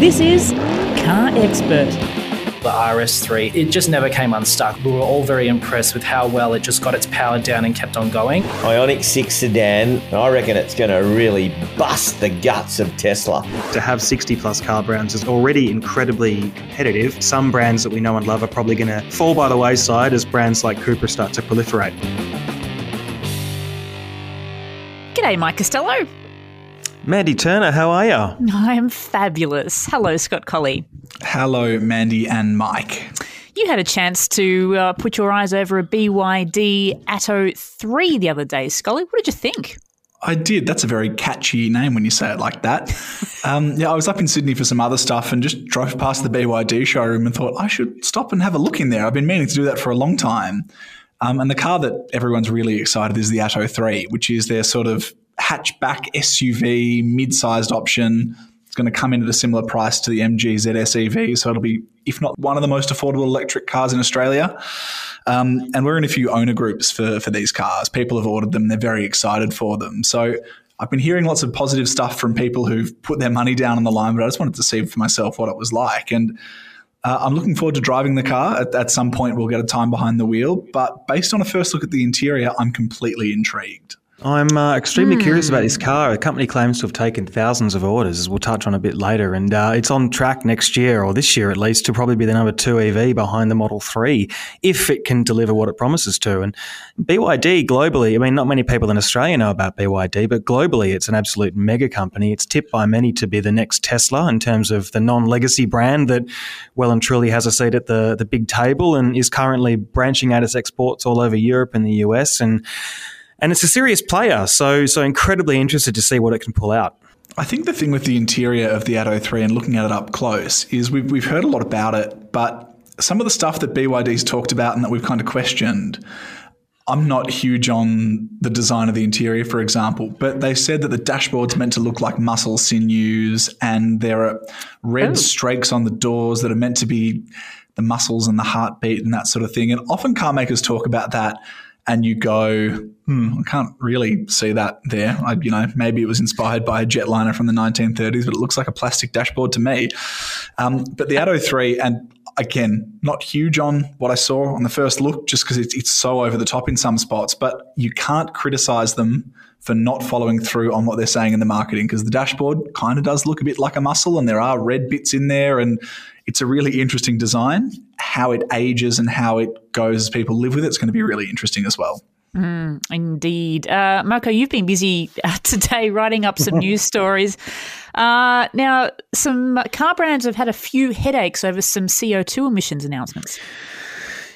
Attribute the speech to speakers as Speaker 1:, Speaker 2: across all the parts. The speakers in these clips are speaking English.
Speaker 1: This is Car Expert.
Speaker 2: The RS3, it just never came unstuck. We were all very impressed with how well it just got its power down and kept on going.
Speaker 3: Ioniq 6 sedan, I reckon it's going to really bust the guts of Tesla.
Speaker 4: To have 60 plus car brands is already incredibly competitive. Some brands that we know and love are probably going to fall by the wayside as brands like Cupra start to proliferate.
Speaker 1: G'day, Mike Costello.
Speaker 4: Mandy Turner, how are you?
Speaker 1: I am fabulous. Hello, Scott Collie.
Speaker 5: Hello, Mandy and Mike.
Speaker 1: You had a chance to uh, put your eyes over a BYD Atto 3 the other day, Scully. What did you think?
Speaker 5: I did. That's a very catchy name when you say it like that. um, yeah, I was up in Sydney for some other stuff and just drove past the BYD showroom and thought I should stop and have a look in there. I've been meaning to do that for a long time. Um, and the car that everyone's really excited is the Atto 3, which is their sort of hatchback SUV, mid-sized option. It's going to come in at a similar price to the MG ZS EV, so it'll be, if not one of the most affordable electric cars in Australia. Um, and we're in a few owner groups for for these cars. People have ordered them; they're very excited for them. So I've been hearing lots of positive stuff from people who've put their money down on the line, but I just wanted to see for myself what it was like. And uh, I'm looking forward to driving the car. At, at some point, we'll get a time behind the wheel. But based on a first look at the interior, I'm completely intrigued.
Speaker 4: I'm uh, extremely mm. curious about this car. The company claims to have taken thousands of orders, as we'll touch on a bit later, and uh, it's on track next year, or this year at least, to probably be the number two EV behind the Model 3, if it can deliver what it promises to. And BYD globally, I mean, not many people in Australia know about BYD, but globally, it's an absolute mega company. It's tipped by many to be the next Tesla in terms of the non legacy brand that well and truly has a seat at the, the big table and is currently branching out its exports all over Europe and the US. And and it's a serious player. So so incredibly interested to see what it can pull out.
Speaker 5: I think the thing with the interior of the Atto 3 and looking at it up close is we've, we've heard a lot about it, but some of the stuff that BYD's talked about and that we've kind of questioned, I'm not huge on the design of the interior, for example, but they said that the dashboard's meant to look like muscle sinews and there are red oh. streaks on the doors that are meant to be the muscles and the heartbeat and that sort of thing. And often car makers talk about that and you go, hmm, I can't really see that there. I, you know, maybe it was inspired by a jetliner from the 1930s, but it looks like a plastic dashboard to me. Um, but the Atto 3, and again, not huge on what I saw on the first look, just because it's, it's so over the top in some spots, but you can't criticize them for not following through on what they're saying in the marketing because the dashboard kind of does look a bit like a muscle and there are red bits in there and it's a really interesting design. How it ages and how it goes as people live with it is going to be really interesting as well.
Speaker 1: Mm, indeed. Uh, Marco, you've been busy uh, today writing up some news stories. Uh, now, some car brands have had a few headaches over some CO2 emissions announcements.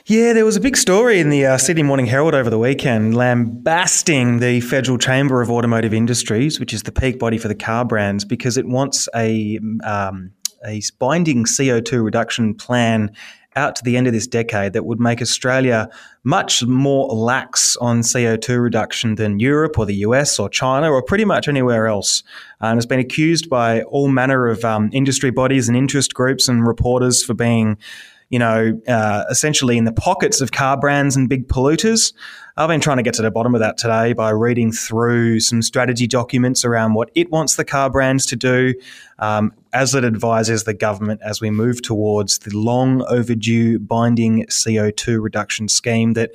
Speaker 4: Yeah, there was a big story in the uh, Sydney Morning Herald over the weekend lambasting the Federal Chamber of Automotive Industries, which is the peak body for the car brands, because it wants a um, a binding CO2 reduction plan out to the end of this decade that would make Australia much more lax on CO2 reduction than Europe or the US or China or pretty much anywhere else. Uh, and has been accused by all manner of um, industry bodies and interest groups and reporters for being you know, uh, essentially in the pockets of car brands and big polluters. I've been trying to get to the bottom of that today by reading through some strategy documents around what it wants the car brands to do um, as it advises the government as we move towards the long overdue binding CO2 reduction scheme that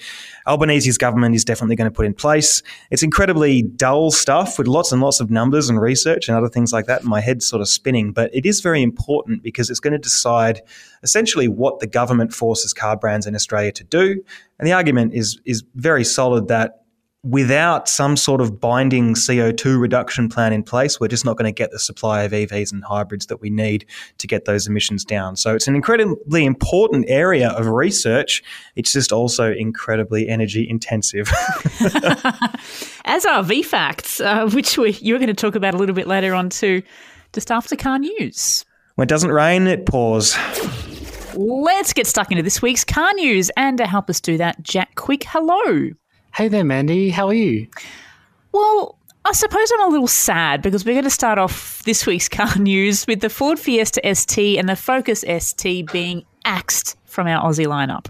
Speaker 4: Albanese's government is definitely going to put in place. It's incredibly dull stuff with lots and lots of numbers and research and other things like that. My head's sort of spinning, but it is very important because it's going to decide essentially what the government forces car brands in Australia to do. And the argument is is very solid that without some sort of binding CO2 reduction plan in place, we're just not going to get the supply of EVs and hybrids that we need to get those emissions down. So it's an incredibly important area of research. It's just also incredibly energy intensive.
Speaker 1: As are VFACTS, uh, which we, you're going to talk about a little bit later on too, just after car news.
Speaker 4: When it doesn't rain, it pours.
Speaker 1: Let's get stuck into this week's car news. And to help us do that, Jack Quick, hello.
Speaker 6: Hey there, Mandy. How are you?
Speaker 1: Well, I suppose I'm a little sad because we're going to start off this week's car news with the Ford Fiesta ST and the Focus ST being axed from our Aussie lineup.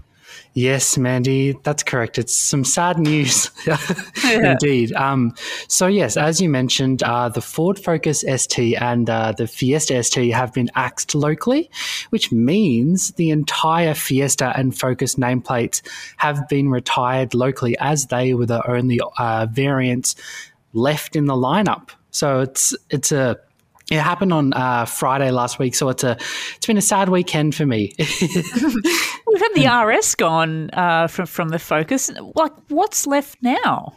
Speaker 6: Yes, Mandy, that's correct. It's some sad news indeed. Um, so, yes, as you mentioned, uh, the Ford Focus ST and uh, the Fiesta ST have been axed locally, which means the entire Fiesta and Focus nameplates have been retired locally as they were the only uh, variants left in the lineup. So, it's it's a it happened on uh, Friday last week, so it's a it's been a sad weekend for me.
Speaker 1: We've had the RS gone uh, from from the Focus. Like, what's left now?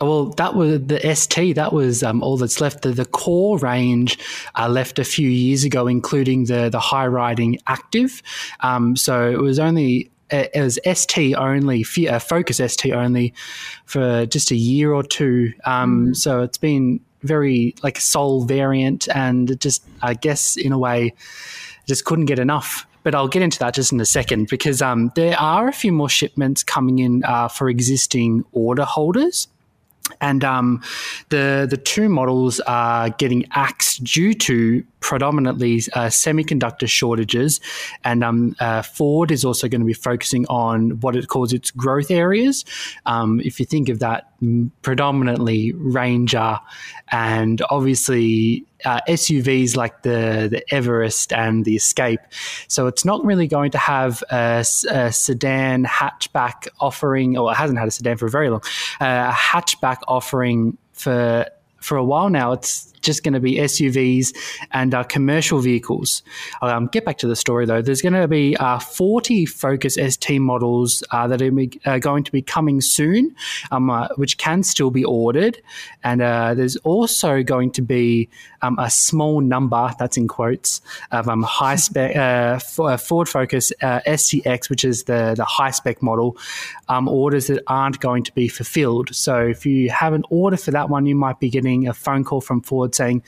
Speaker 6: Well, that was the ST. That was um, all that's left. The, the core range uh, left a few years ago, including the the high riding active. Um, so it was only it was ST only, uh, Focus ST only, for just a year or two. Um, mm. So it's been very like soul variant, and just I guess in a way, just couldn't get enough. But I'll get into that just in a second because um, there are a few more shipments coming in uh, for existing order holders. And um, the the two models are getting axed due to predominantly uh, semiconductor shortages, and um, uh, Ford is also going to be focusing on what it calls its growth areas. Um, if you think of that, predominantly Ranger, and obviously uh, SUVs like the the Everest and the Escape. So it's not really going to have a, a sedan hatchback offering, or it hasn't had a sedan for very long. Uh, a hatchback offering for for a while now. It's just going to be SUVs and uh, commercial vehicles. Um, get back to the story though. There's going to be uh, 40 Focus ST models uh, that are uh, going to be coming soon, um, uh, which can still be ordered. And uh, there's also going to be um, a small number, that's in quotes, of um, high spec Ford Focus STX, which is the, the high spec model, um, orders that aren't going to be fulfilled. So if you have an order for that one, you might be getting a phone call from Ford saying,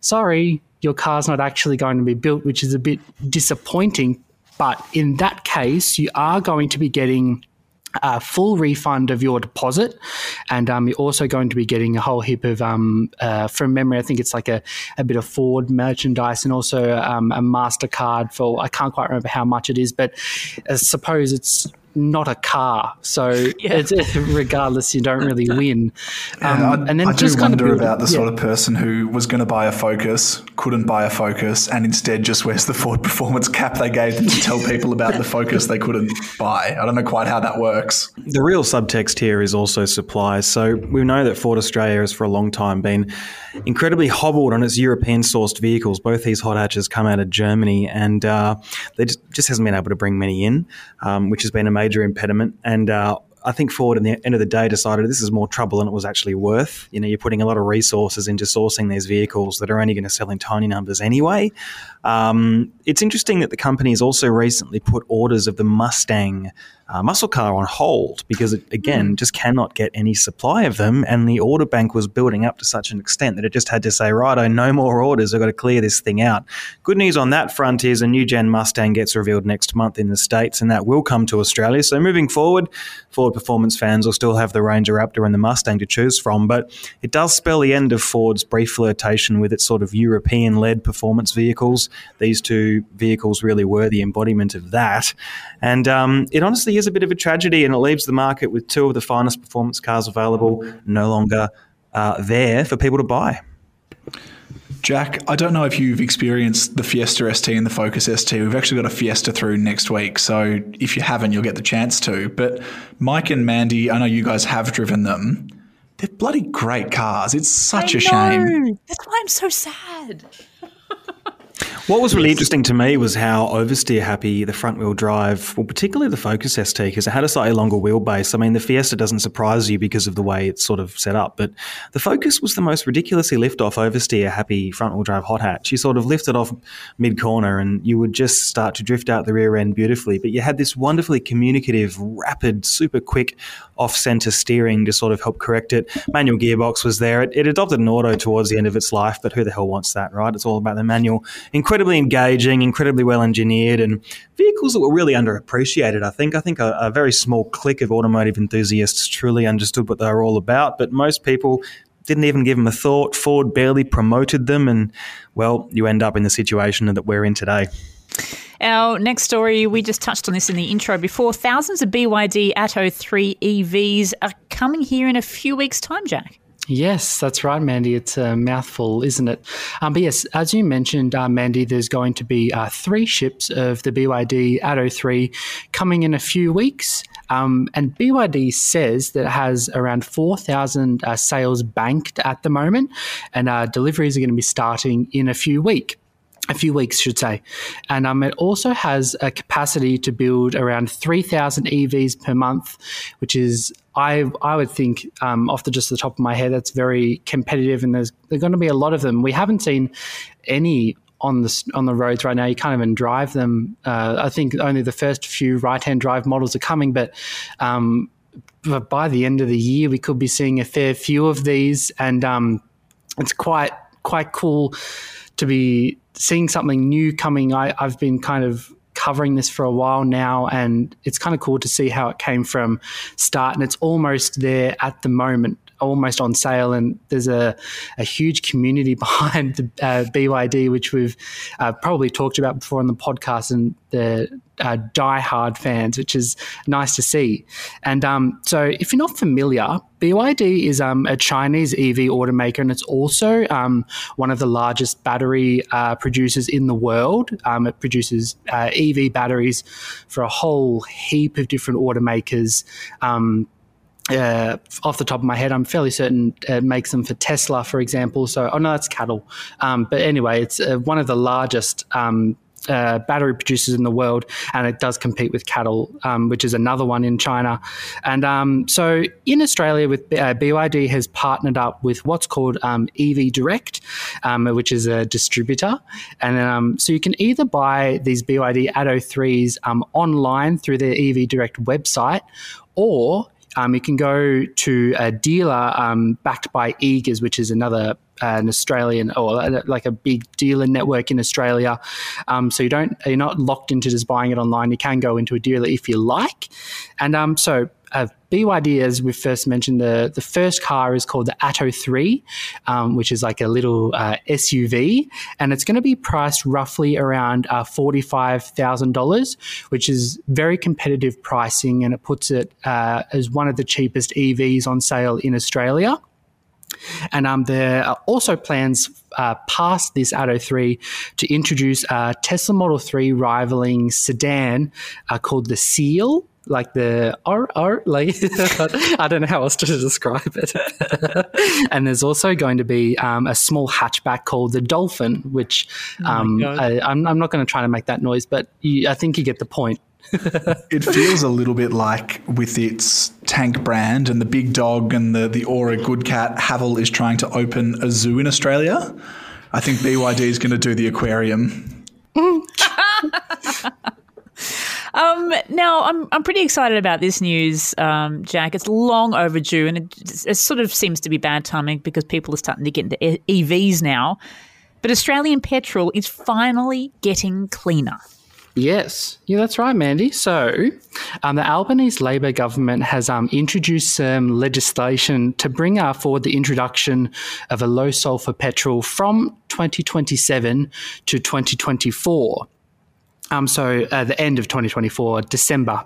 Speaker 6: sorry, your car's not actually going to be built, which is a bit disappointing. But in that case, you are going to be getting a full refund of your deposit, and um, you're also going to be getting a whole heap of, um, uh, from memory, I think it's like a, a bit of Ford merchandise and also um, a Mastercard for I can't quite remember how much it is, but I suppose it's not a car. So yeah. regardless, you don't really win.
Speaker 5: Yeah, um, I, and then I just do wonder about the yeah. sort of person who was going to buy a Focus, couldn't buy a Focus, and instead just wears the Ford Performance cap they gave them to tell people about the Focus they couldn't buy. I don't know quite how that works.
Speaker 4: The real subtext here is also supply. So we know that Ford Australia has for a long time been incredibly hobbled on its European sourced vehicles. Both these hot hatches come out of Germany, and uh, they just, just, hasn't been able to bring many in, um, which has been a major impediment. And uh, I think Ford, at the end of the day, decided this is more trouble than it was actually worth. You know, you're putting a lot of resources into sourcing these vehicles that are only going to sell in tiny numbers anyway. Um, it's interesting that the company has also recently put orders of the Mustang uh, muscle car on hold because it, again, mm. just cannot get any supply of them. And the order bank was building up to such an extent that it just had to say, right, I no more orders. I've got to clear this thing out. Good news on that front is a new gen Mustang gets revealed next month in the States, and that will come to Australia. So moving forward, Ford Performance fans will still have the Ranger Raptor and the Mustang to choose from, but it does spell the end of Ford's brief flirtation with its sort of European led performance vehicles. These two vehicles really were the embodiment of that. And um, it honestly is a bit of a tragedy, and it leaves the market with two of the finest performance cars available no longer uh, there for people to buy.
Speaker 5: Jack, I don't know if you've experienced the Fiesta ST and the Focus ST. We've actually got a Fiesta through next week. So if you haven't, you'll get the chance to. But Mike and Mandy, I know you guys have driven them. They're bloody great cars. It's such I a know. shame.
Speaker 1: That's why I'm so sad.
Speaker 4: What was really interesting to me was how oversteer happy the front wheel drive, well, particularly the Focus ST, because it had a slightly longer wheelbase. I mean, the Fiesta doesn't surprise you because of the way it's sort of set up, but the Focus was the most ridiculously lift off oversteer happy front wheel drive hot hatch. You sort of lifted off mid corner and you would just start to drift out the rear end beautifully, but you had this wonderfully communicative, rapid, super quick off center steering to sort of help correct it. Manual gearbox was there. It, it adopted an auto towards the end of its life, but who the hell wants that, right? It's all about the manual. Incredibly engaging, incredibly well engineered, and vehicles that were really underappreciated. I think. I think a, a very small clique of automotive enthusiasts truly understood what they were all about, but most people didn't even give them a thought. Ford barely promoted them, and well, you end up in the situation that we're in today.
Speaker 1: Our next story, we just touched on this in the intro before. Thousands of BYD Atto 3 EVs are coming here in a few weeks' time, Jack.
Speaker 6: Yes, that's right, Mandy. It's a mouthful, isn't it? Um, but yes, as you mentioned, uh, Mandy, there's going to be uh, three ships of the BYD Atto 3 coming in a few weeks. Um, and BYD says that it has around 4,000 uh, sales banked at the moment, and uh, deliveries are going to be starting in a few weeks a few weeks, should say. And um, it also has a capacity to build around 3,000 EVs per month, which is, I, I would think, um, off the just the top of my head, that's very competitive. And there's, there's going to be a lot of them. We haven't seen any on the on the roads right now. You can't even drive them. Uh, I think only the first few right hand drive models are coming, but um, but by the end of the year, we could be seeing a fair few of these, and um, it's quite quite cool to be seeing something new coming. I, I've been kind of covering this for a while now, and it's kind of cool to see how it came from start, and it's almost there at the moment almost on sale, and there's a, a huge community behind the uh, BYD, which we've uh, probably talked about before on the podcast, and the uh, die-hard fans, which is nice to see. And um, so, if you're not familiar, BYD is um, a Chinese EV automaker, and it's also um, one of the largest battery uh, producers in the world. Um, it produces uh, EV batteries for a whole heap of different automakers. Uh, off the top of my head, I'm fairly certain it makes them for Tesla, for example. So, oh no, that's CATL. Um, but anyway, it's uh, one of the largest um, uh, battery producers in the world, and it does compete with CATL, um, which is another one in China. And um, so in Australia, with uh, BYD has partnered up with what's called um, EV Direct, um, which is a distributor, and um, so you can either buy these BYD Atto 3s um, online through their EV Direct website, or um, you can go to a dealer um, backed by Eagers, which is another an Australian or uh, like a big dealer network in Australia. Um, so you don't you're not locked into just buying it online. You can go into a dealer if you like. And um, so uh, BYD, as we first mentioned, the, the first car is called the Atto 3, um, which is like a little uh, SUV, and it's going to be priced roughly around uh, $45,000, which is very competitive pricing, and it puts it uh, as one of the cheapest EVs on sale in Australia. And um, there are also plans uh, past this Atto 3 to introduce a Tesla Model 3 rivaling sedan uh, called the Seal like the R R like I don't know how else to describe it. and there's also going to be um, a small hatchback called the Dolphin, which oh um, oh I, am not going to try to make that noise, but you, I think you get the point.
Speaker 5: it feels a little bit like with its tank brand and the big dog and the the Ora good cat. Haval is trying to open a zoo in Australia. I think BYD is going to do the aquarium.
Speaker 1: Um, now, I'm I'm pretty excited about this news, um, Jack. It's long overdue, and it, it, sort of seems to be bad timing because people are starting to get into EVs now. But Australian petrol is finally getting cleaner.
Speaker 6: Yes, yeah, that's right, Mandy. So, um, the Albanese Labor government has um, introduced some legislation to bring uh, forward the introduction of a low sulfur petrol from 2027 to 2024. Um, so uh, the end of 2024, December.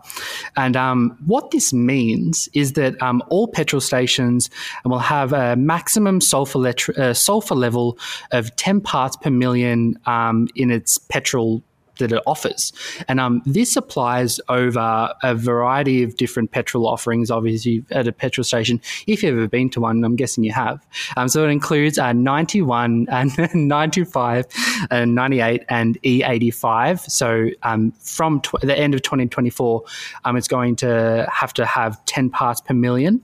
Speaker 6: And um, what this means is that um, all petrol stations will have a maximum sulfur, let- uh, sulfur level of 10 parts per million um, in its petrol that it offers. And um, this applies over a variety of different petrol offerings, obviously, at a petrol station. If you've ever been to one, I'm guessing you have. Um, so it includes uh, 91 and 95 and 98 and E85. So um, from tw- the end of 2024, um, it's going to have to have 10 parts per million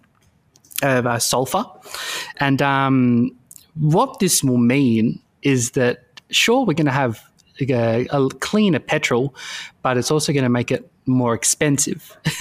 Speaker 6: of uh, sulfur. And um, what this will mean is that, sure, we're going to have a, a cleaner petrol, but it's also going to make it more expensive.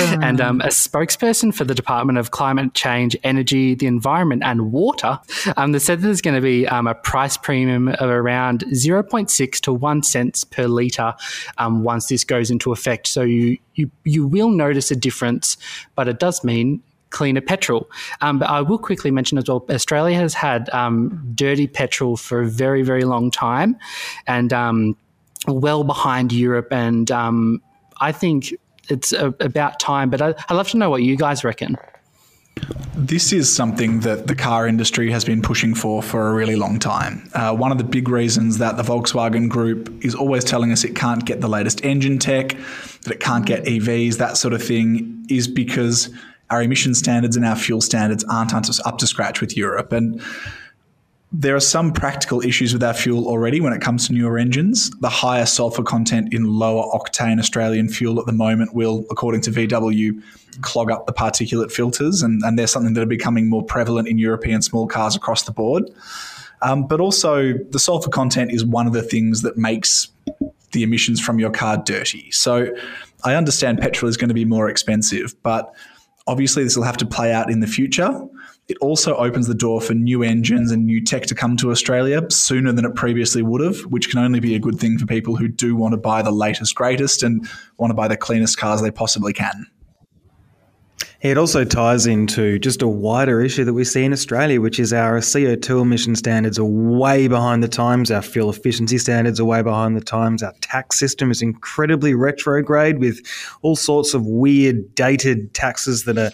Speaker 6: and um, a spokesperson for the Department of Climate Change, Energy, the Environment, and Water, um, they said there's going to be um, a price premium of around 0.6 to 1 cents per litre um, once this goes into effect. So you, you, you will notice a difference, but it does mean cleaner petrol. Um, but I will quickly mention as well Australia has had um, dirty petrol for a very, very long time. And um, well behind Europe, and um, I think it's a, about time. But I, I'd love to know what you guys reckon.
Speaker 5: This is something that the car industry has been pushing for for a really long time. Uh, one of the big reasons that the Volkswagen Group is always telling us it can't get the latest engine tech, that it can't get EVs, that sort of thing, is because our emission standards and our fuel standards aren't up to scratch with Europe. And there are some practical issues with our fuel already when it comes to newer engines. The higher sulfur content in lower octane Australian fuel at the moment will, according to VW, clog up the particulate filters, and, and they're something that are becoming more prevalent in European small cars across the board. Um, but also, the sulfur content is one of the things that makes the emissions from your car dirty. So, I understand petrol is going to be more expensive, but obviously, this will have to play out in the future. It also opens the door for new engines and new tech to come to Australia sooner than it previously would have, which can only be a good thing for people who do want to buy the latest, greatest and want to buy the cleanest cars they possibly can.
Speaker 4: It also ties into just a wider issue that we see in Australia, which is our CO2 emission standards are way behind the times. Our fuel efficiency standards are way behind the times. Our tax system is incredibly retrograde with all sorts of weird, dated taxes that are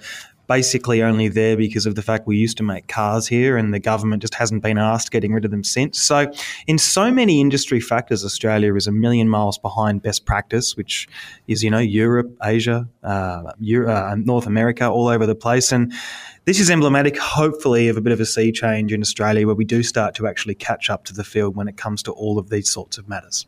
Speaker 4: basically only there because of the fact we used to make cars here and the government just hasn't been asked getting rid of them since. So, in so many industry factors, Australia is a million miles behind best practice, which is, you know, Europe, Asia, uh, Europe, uh, North America, all over the place. And this is emblematic, hopefully, of a bit of a sea change in Australia where we do start to actually catch up to the field when it comes to all of these sorts of matters.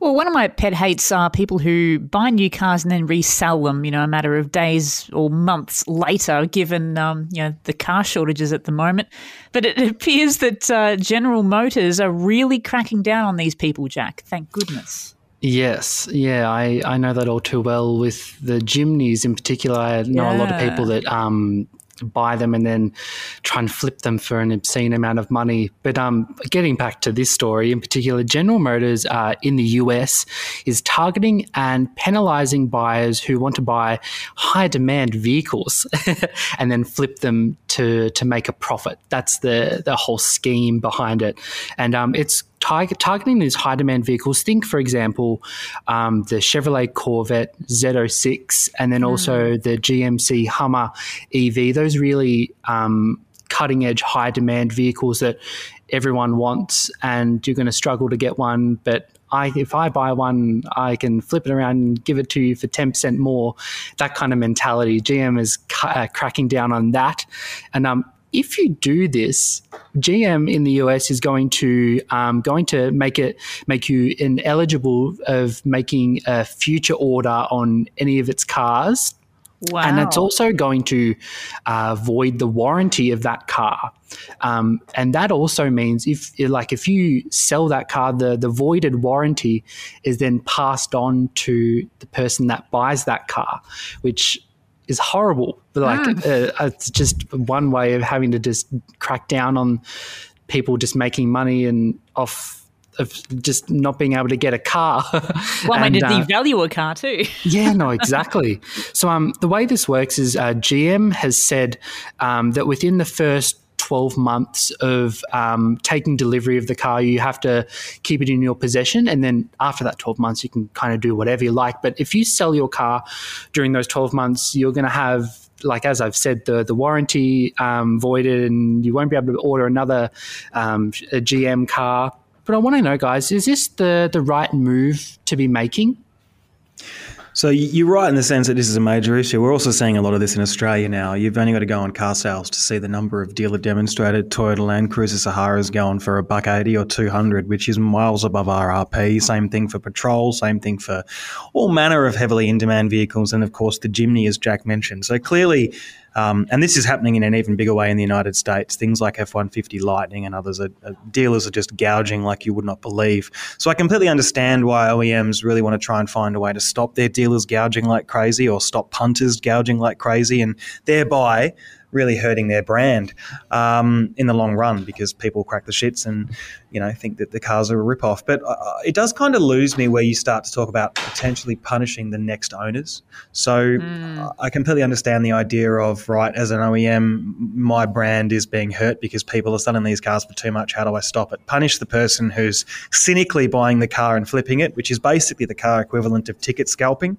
Speaker 1: Well, one of my pet hates are people who buy new cars and then resell them, you know, a matter of days or months later, given, um, you know, the car shortages at the moment. But it appears that uh, General Motors are really cracking down on these people, Jack. Thank goodness.
Speaker 6: Yes, yeah, I, I know that all too well with the Jimneys in particular. I know yeah. a lot of people that um, buy them and then try and flip them for an obscene amount of money. But um, getting back to this story in particular, General Motors uh, in the US is targeting and penalizing buyers who want to buy high demand vehicles and then flip them to to make a profit. That's the the whole scheme behind it, and um, it's target, targeting these high demand vehicles. Think, for example, um, the Chevrolet Corvette Z06 and then mm. also the GMC Hummer EV. Those really um, cutting edge, high demand vehicles that everyone wants, and you're going to struggle to get one. But I, if I buy one, I can flip it around and give it to you for 10% more. That kind of mentality. GM is uh, cracking down on that. And um, if you do this, GM in the US is going to um, going to make it make you ineligible of making a future order on any of its cars. Wow. And it's also going to uh, void the warranty of that car. Um, and that also means if like if you sell that car, the the voided warranty is then passed on to the person that buys that car, which is horrible. But like, mm. uh, it's just one way of having to just crack down on people just making money and off of just not being able to get a car.
Speaker 1: well, and, mean, uh, devalue a car too.
Speaker 6: yeah, no, exactly. So, um, the way this works is uh, GM has said um, that within the first 12 months of um, taking delivery of the car, you have to keep it in your possession. And then after that 12 months, you can kind of do whatever you like. But if you sell your car during those 12 months, you're going to have like as I've said, the the warranty um, voided, and you won't be able to order another um, GM car. But I want to know, guys, is this the the right move to be making?
Speaker 4: So you're right in the sense that this is a major issue. We're also seeing a lot of this in Australia now. You've only got to go on car sales to see the number of dealer demonstrated Toyota Land Cruiser Saharas going for a buck eighty or two hundred, which is miles above RRP. Same thing for patrol. Same thing for all manner of heavily in demand vehicles, and of course the Jimny, as Jack mentioned. So clearly, um, and this is happening in an even bigger way in the United States. Things like F 150 Lightning and others, are, are, dealers are just gouging like you would not believe. So I completely understand why OEMs really want to try and find a way to stop their dealers gouging like crazy or stop punters gouging like crazy and thereby really hurting their brand um, in the long run because people crack the shits and you know think that the cars are a rip off. But uh, it does kind of lose me where you start to talk about potentially punishing the next owners. So mm. I completely understand the idea of right as an OEM, my brand is being hurt because people are selling these cars for too much. How do I stop it? Punish the person who's cynically buying the car and flipping it, which is basically the car equivalent of ticket scalping.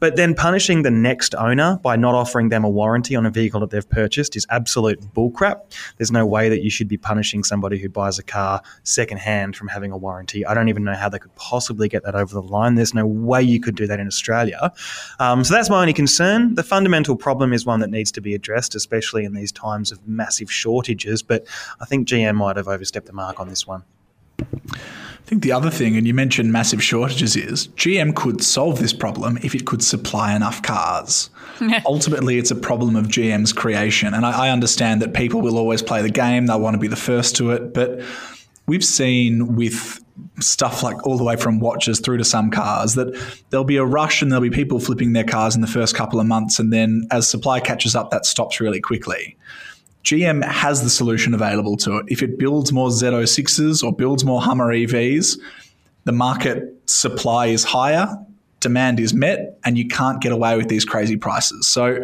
Speaker 4: But then punishing the next owner by not offering them a warranty on a vehicle that they've purchased is absolute bullcrap. There's no way that you should be punishing somebody who buys a car secondhand from having a warranty. I don't even know how they could possibly get that over the line. There's no way you could do that in Australia. Um, so that's my only concern. The fundamental problem is one that needs to be addressed, especially in these times of massive shortages. But I think GM might have overstepped the mark on this one.
Speaker 5: I think the other thing, and you mentioned massive shortages, is GM could solve this problem if it could supply enough cars. Ultimately, it's a problem of GM's creation. And I, I understand that people will always play the game, they'll want to be the first to it. But we've seen with stuff like all the way from watches through to some cars that there'll be a rush and there'll be people flipping their cars in the first couple of months. And then as supply catches up, that stops really quickly. GM has the solution available to it. If it builds more Z06s or builds more Hummer EVs, the market supply is higher, demand is met, and you can't get away with these crazy prices. So,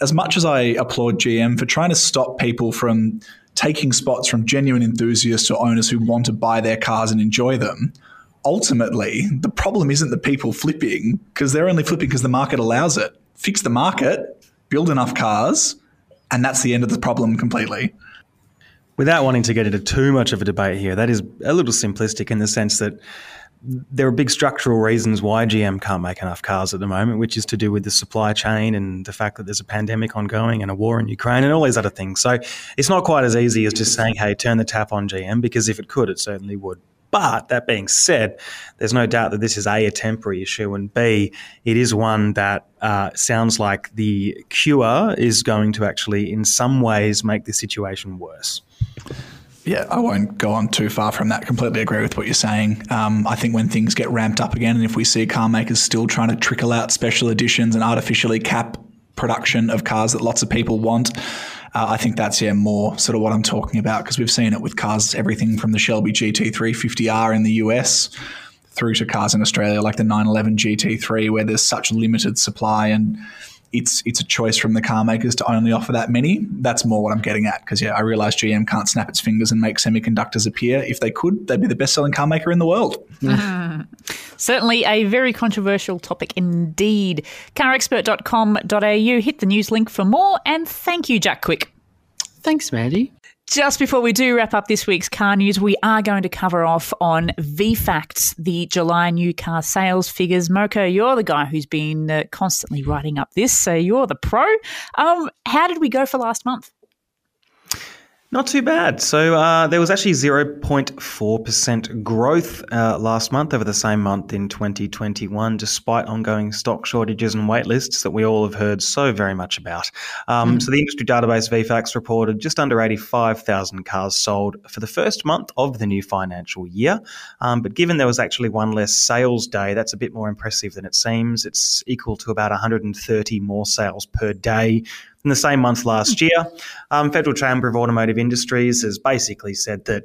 Speaker 5: as much as I applaud GM for trying to stop people from taking spots from genuine enthusiasts or owners who want to buy their cars and enjoy them, ultimately, the problem isn't the people flipping because they're only flipping because the market allows it. Fix the market, build enough cars, and that's the end of the problem completely.
Speaker 4: Without wanting to get into too much of a debate here, that is a little simplistic in the sense that there are big structural reasons why GM can't make enough cars at the moment, which is to do with the supply chain and the fact that there's a pandemic ongoing and a war in Ukraine and all these other things. So it's not quite as easy as just saying, hey, turn the tap on GM, because if it could, it certainly would. But that being said, there's no doubt that this is A, a temporary issue, and B, it is one that uh, sounds like the cure is going to actually, in some ways, make the situation worse.
Speaker 5: Yeah, I won't go on too far from that. Completely agree with what you're saying. Um, I think when things get ramped up again, and if we see car makers still trying to trickle out special editions and artificially cap production of cars that lots of people want, uh, I think that's yeah more sort of what I'm talking about because we've seen it with cars, everything from the Shelby GT350R in the US through to cars in Australia like the 911 GT3, where there's such limited supply and it's it's a choice from the car makers to only offer that many. That's more what I'm getting at because yeah, I realize GM can't snap its fingers and make semiconductors appear. If they could, they'd be the best selling car maker in the world.
Speaker 1: Mm. Certainly a very controversial topic indeed. Carexpert.com.au. Hit the news link for more, and thank you, Jack Quick.
Speaker 6: Thanks, Mandy.
Speaker 1: Just before we do wrap up this week's car news, we are going to cover off on VFACTS, the July new car sales figures. Moko, you're the guy who's been uh, constantly writing up this, so you're the pro. Um, how did we go for last month?
Speaker 4: Not too bad. So uh, there was actually 0.4% growth uh, last month over the same month in 2021, despite ongoing stock shortages and wait lists that we all have heard so very much about. Um, mm. So the industry database VFACTS reported just under 85,000 cars sold for the first month of the new financial year. Um, but given there was actually one less sales day, that's a bit more impressive than it seems. It's equal to about 130 more sales per day in the same month last year. Um, Federal Chamber of Automotive Industries has basically said that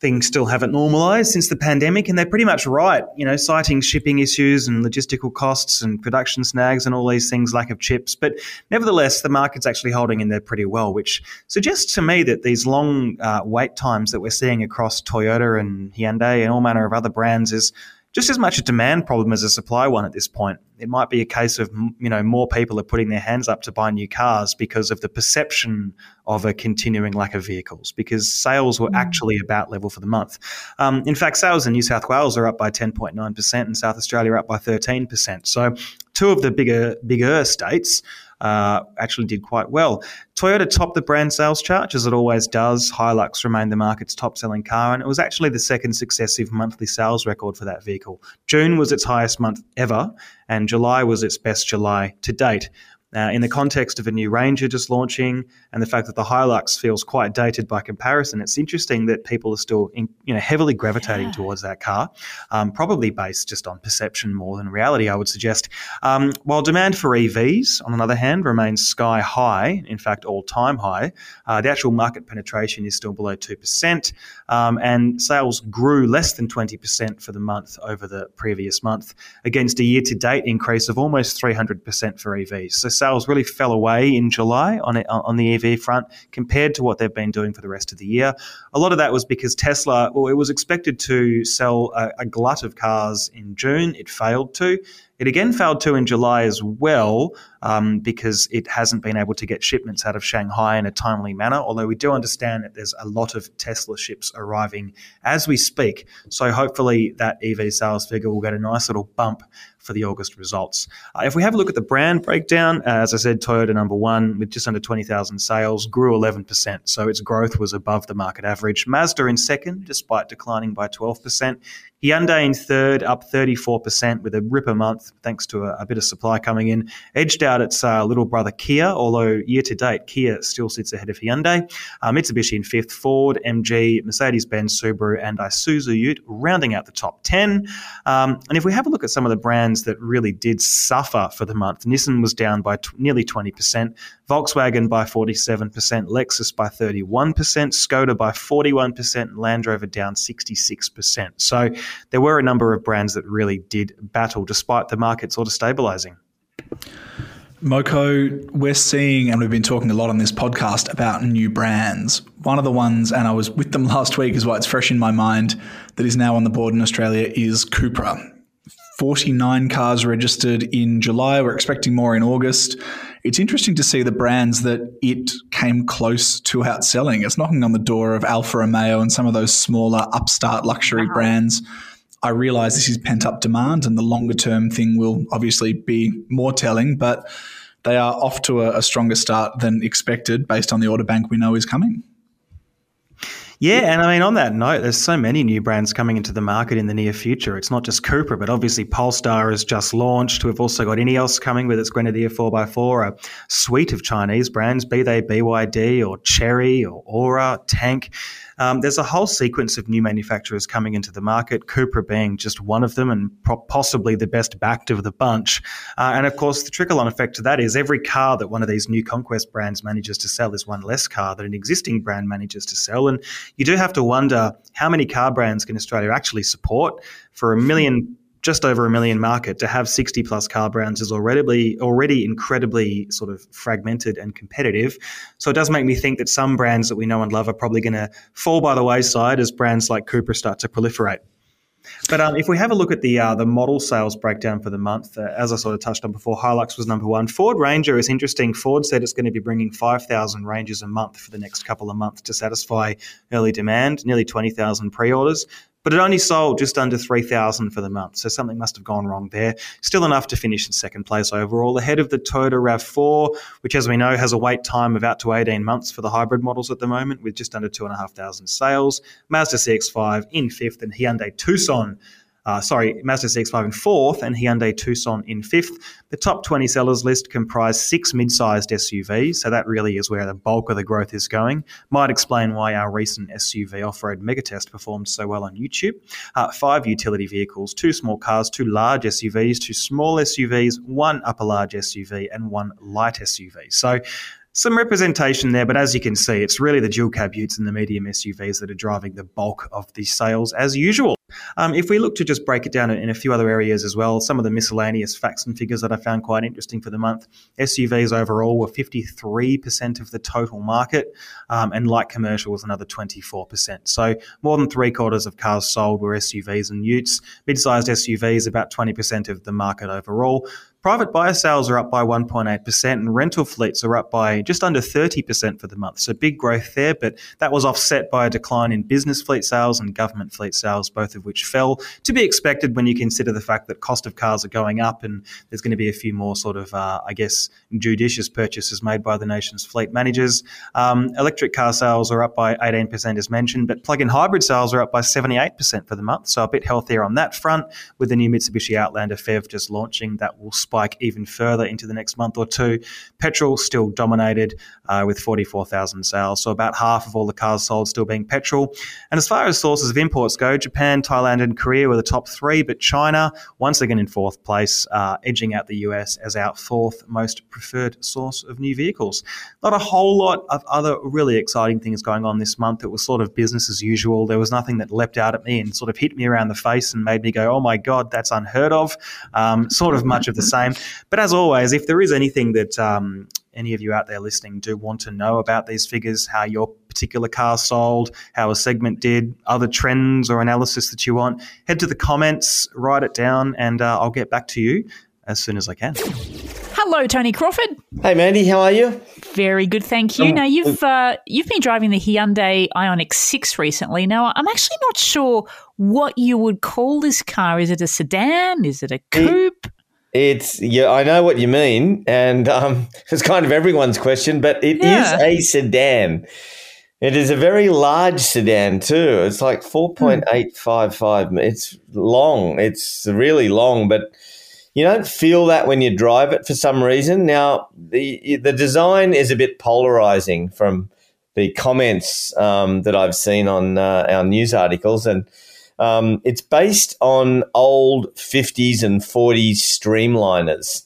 Speaker 4: things still haven't normalized since the pandemic, and they're pretty much right, you know, citing shipping issues and logistical costs and production snags and all these things, lack of chips. But nevertheless, the market's actually holding in there pretty well, which suggests to me that these long uh, wait times that we're seeing across Toyota and Hyundai and all manner of other brands is just as much a demand problem as a supply one at this point. It might be a case of you know more people are putting their hands up to buy new cars because of the perception of a continuing lack of vehicles because sales were mm. actually about level for the month. Um, in fact, sales in New South Wales are up by 10.9 percent and South Australia are up by 13 percent. So two of the bigger bigger states uh, actually did quite well. Toyota topped the brand sales chart, as it always does. Hilux remained the market's top selling car, and it was actually the second successive monthly sales record for that vehicle. June was its highest month ever, and July was its best July to date. Now, in the context of a new Ranger just launching and the fact that the Hilux feels quite dated by comparison, it's interesting that people are still in, you know heavily gravitating yeah. towards that car, um, probably based just on perception more than reality, I would suggest. Um, while demand for EVs, on the other hand, remains sky high, in fact, all time high, uh, the actual market penetration is still below 2%, um, and sales grew less than 20% for the month over the previous month, against a year to date increase of almost 300% for EVs. So sales really fell away in July on it, on the EV front compared to what they've been doing for the rest of the year. A lot of that was because Tesla, well, it was expected to sell a, a glut of cars in June. It failed to. It again failed to in July as well um, because it hasn't been able to get shipments out of Shanghai in a timely manner. Although we do understand that there's a lot of Tesla ships arriving as we speak. So hopefully that EV sales figure will get a nice little bump for the August results. Uh, if we have a look at the brand breakdown, uh, as I said, Toyota number one with just under 20,000 sales grew 11%. So its growth was above the market average. Mazda in second, despite declining by 12%. Hyundai in third, up 34% with a ripper month, thanks to a, a bit of supply coming in. Edged out its uh, little brother Kia, although year to date, Kia still sits ahead of Hyundai. Uh, Mitsubishi in fifth, Ford, MG, Mercedes Benz, Subaru, and Isuzu Ute rounding out the top 10. Um, and if we have a look at some of the brands that really did suffer for the month, Nissan was down by t- nearly 20%, Volkswagen by 47%, Lexus by 31%, Skoda by 41%, and Land Rover down 66%. So there were a number of brands that really did battle despite the market sort of stabilizing.
Speaker 5: Moko, we're seeing, and we've been talking a lot on this podcast about new brands. One of the ones, and I was with them last week, is why it's fresh in my mind, that is now on the board in Australia is Cupra. 49 cars registered in July. We're expecting more in August. It's interesting to see the brands that it came close to outselling. It's knocking on the door of Alfa Romeo and some of those smaller upstart luxury uh-huh. brands. I realize this is pent up demand, and the longer term thing will obviously be more telling, but they are off to a, a stronger start than expected based on the order bank we know is coming.
Speaker 4: Yeah, and I mean, on that note, there's so many new brands coming into the market in the near future. It's not just Cupra, but obviously Polestar has just launched. We've also got Ineos coming with its Grenadier 4x4, a suite of Chinese brands, be they BYD or Chery or Ora, Tank. Um, there's a whole sequence of new manufacturers coming into the market, Cupra being just one of them and pro- possibly the best backed of the bunch. Uh, and of course, the trickle on effect to that is every car that one of these new conquest brands manages to sell is one less car that an existing brand manages to sell. And you do have to wonder how many car brands can Australia actually support for a million just over a million market to have 60 plus car brands is already already incredibly sort of fragmented and competitive. So it does make me think that some brands that we know and love are probably going to fall by the wayside as brands like Cupra start to proliferate. But um, if we have a look at the uh, the model sales breakdown for the month, uh, as I sort of touched on before, Hilux was number one. Ford Ranger is interesting. Ford said it's going to be bringing 5,000 Rangers a month for the next couple of months to satisfy early demand, nearly 20,000 pre orders but it only sold just under 3,000 for the month. So something must have gone wrong there. Still enough to finish in second place overall, ahead of the Toyota RAV4, which, as we know, has a wait time of out to 18 months for the hybrid models at the moment, with just under 2,500 sales. Mazda CX5 in fifth, and Hyundai Tucson uh, sorry, Mazda CX-5 in fourth and Hyundai Tucson in fifth. The top 20 sellers list comprise six mid-sized SUVs, so that really is where the bulk of the growth is going. Might explain why our recent SUV off-road megatest performed so well on YouTube. Uh, five utility vehicles, two small cars, two large SUVs, two small SUVs, one upper large SUV, and one light SUV. So some representation there, but as you can see, it's really the dual cab utes and the medium SUVs that are driving the bulk of the sales as usual. Um, if we look to just break it down in a few other areas as well, some of the miscellaneous facts and figures that I found quite interesting for the month. SUVs overall were 53% of the total market, um, and light commercial was another 24%. So more than three quarters of cars sold were SUVs and utes. Mid-sized SUVs about 20% of the market overall. Private buyer sales are up by 1.8%, and rental fleets are up by just under 30% for the month. So big growth there, but that was offset by a decline in business fleet sales and government fleet sales, both of which fell to be expected when you consider the fact that cost of cars are going up and there's going to be a few more sort of, uh, I guess, judicious purchases made by the nation's fleet managers. Um, electric car sales are up by 18%, as mentioned, but plug in hybrid sales are up by 78% for the month. So a bit healthier on that front with the new Mitsubishi Outlander PHEV just launching that will spike even further into the next month or two. Petrol still dominated uh, with 44,000 sales, so about half of all the cars sold still being petrol. And as far as sources of imports go, Japan, Thailand, and Korea were the top three, but China, once again in fourth place, uh, edging out the US as our fourth most preferred source of new vehicles. Not a whole lot of other really exciting things going on this month. It was sort of business as usual. There was nothing that leapt out at me and sort of hit me around the face and made me go, oh my God, that's unheard of. Um, sort of much of the same. But as always, if there is anything that um, any of you out there listening do want to know about these figures, how your particular car sold, how a segment did, other trends or analysis that you want, head to the comments, write it down, and uh, I'll get back to you as soon as I can.
Speaker 1: Hello, Tony Crawford.
Speaker 3: Hey, Mandy, how are you?
Speaker 1: Very good, thank you. Um, now you've uh, you've been driving the Hyundai Ioniq Six recently. Now I'm actually not sure what you would call this car. Is it a sedan? Is it a coupe? It,
Speaker 3: it's yeah, I know what you mean, and um, it's kind of everyone's question, but it yeah. is a sedan. It is a very large sedan too. It's like four point eight five five. It's long. It's really long, but you don't feel that when you drive it for some reason. Now, the the design is a bit polarizing from the comments um, that I've seen on uh, our news articles, and um, it's based on old 50s and 40s streamliners.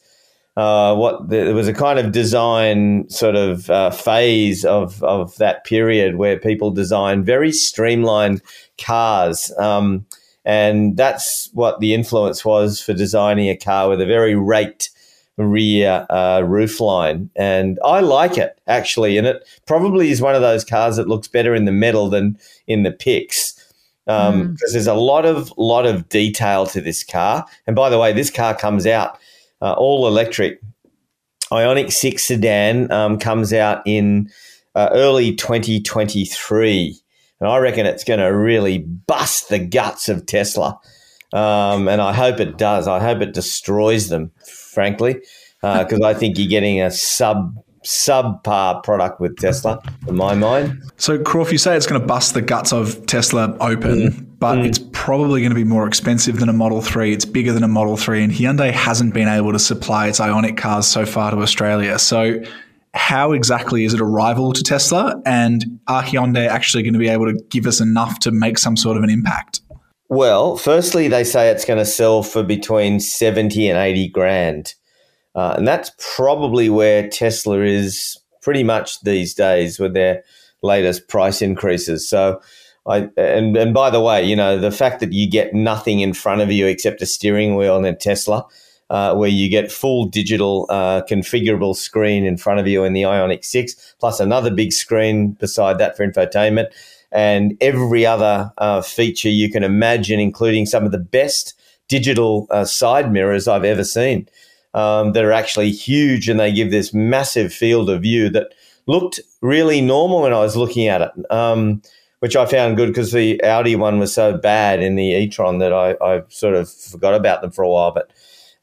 Speaker 3: Uh, what the, there was a kind of design sort of uh, phase of of that period where people designed very streamlined cars. Um, and that's what the influence was for designing a car with a very raked rear uh, roofline. And I like it actually. And it probably is one of those cars that looks better in the metal than in the pics. Because um, mm. there's a lot of lot of detail to this car, and by the way, this car comes out uh, all electric. Ioniq Six sedan um, comes out in uh, early 2023 and I reckon it's going to really bust the guts of Tesla. Um, and I hope it does. I hope it destroys them, frankly, because uh, I think you're getting a sub subpar product with Tesla, in my mind.
Speaker 5: So, Croft, you say it's going to bust the guts of Tesla open, mm. but mm. it's probably going to be more expensive than a Model 3. It's bigger than a Model 3, and Hyundai hasn't been able to supply its Ioniq cars so far to Australia. So, how exactly is it a rival to Tesla? And are Hyundai actually going to be able to give us enough to make some sort of an impact?
Speaker 3: Well, firstly, they say it's going to sell for between 70 and 80 grand. Uh, and that's probably where Tesla is pretty much these days with their latest price increases. So, I, and, and by the way, you know, the fact that you get nothing in front of you except a steering wheel in a Tesla, uh, where you get full digital uh, configurable screen in front of you in the Ioniq 6, plus another big screen beside that for infotainment, and every other uh, feature you can imagine, including some of the best digital uh, side mirrors I've ever seen. Um, that are actually huge and they give this massive field of view that looked really normal when I was looking at it. Um, which I found good because the Audi one was so bad in the e-tron that I, I, sort of forgot about them for a while. But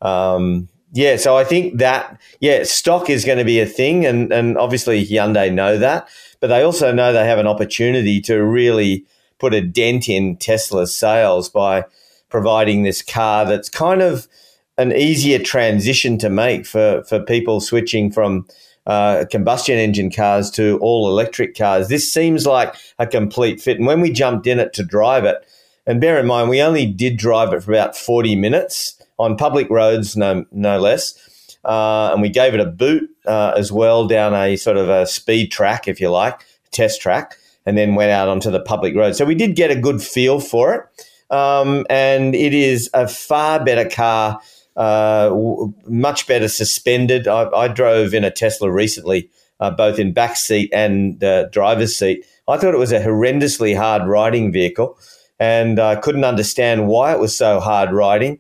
Speaker 3: um, yeah, so I think that yeah, stock is going to be a thing, and and obviously Hyundai know that, but they also know they have an opportunity to really put a dent in Tesla's sales by providing this car that's kind of an easier transition to make for for people switching from uh, combustion engine cars to all electric cars. This seems like a complete fit. And when we jumped in it to drive it, and bear in mind, we only did drive it for about 40 minutes on public roads, no, no less. Uh, and we gave it a boot uh, as well down a sort of a speed track, if you like, test track, and then went out onto the public road. So we did get a good feel for it. Um, and it is a far better car, uh, w- much better suspended. I, I, drove in a Tesla recently, uh, both in back seat and driver's seat. I thought it was a horrendously hard riding vehicle, and I couldn't understand why it was so hard riding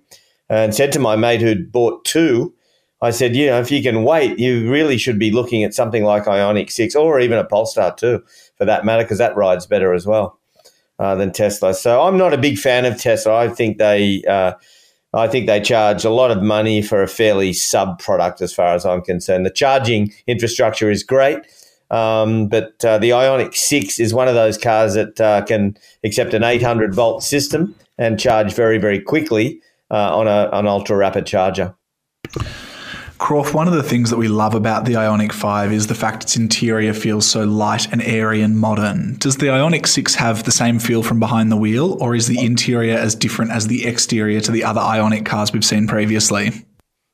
Speaker 3: and said to my mate who'd bought two, I said, you know, if you can wait, you really should be looking at something like Ioniq 6 or even a Polestar 2 for that matter, because that rides better as well uh, than Tesla. So I'm not a big fan of Tesla. I think they. I think they charge a lot of money for a fairly sub product, as far as I'm concerned. The charging infrastructure is great, um, but uh, the Ioniq 6 is one of those cars that uh, can accept an 800 volt system and charge very, very quickly uh, on a, an ultra rapid charger.
Speaker 5: Croft, one of the things that we love about the Ioniq 5 is the fact its interior feels so light and airy and modern. Does the Ioniq 6 have the same feel from behind the wheel, or is the interior as different as the exterior to the other Ioniq cars we've seen previously?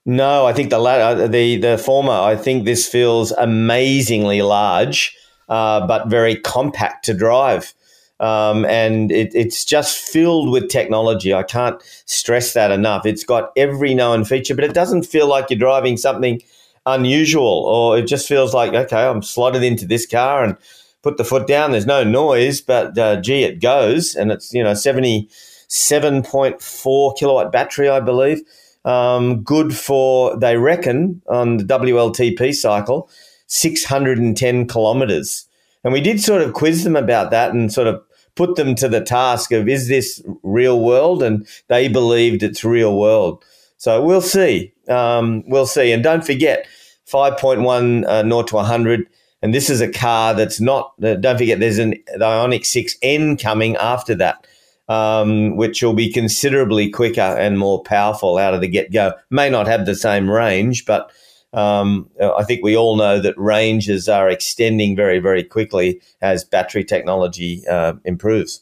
Speaker 3: No, I think the latter, the the former. I think this feels amazingly large, uh, but very compact to drive. Um, and it, it's just filled with technology. I can't stress that enough. It's got every known feature, but it doesn't feel like you're driving something unusual, or it just feels like okay, I'm slotted into this car and put the foot down. There's no noise, but uh, gee, it goes, and it's you know seventy seven point four kilowatt battery, I believe. Um, good for they reckon on the WLTP cycle, six hundred and ten kilometers. And we did sort of quiz them about that and sort of put them to the task of is this real world? And they believed it's real world. So we'll see. Um, we'll see. And don't forget, 5.1 uh, 0 to 100. And this is a car that's not, uh, don't forget, there's an the Ioniq 6N coming after that, um, which will be considerably quicker and more powerful out of the get go. May not have the same range, but um, I think we all know that ranges are extending very, very quickly as battery technology uh, improves.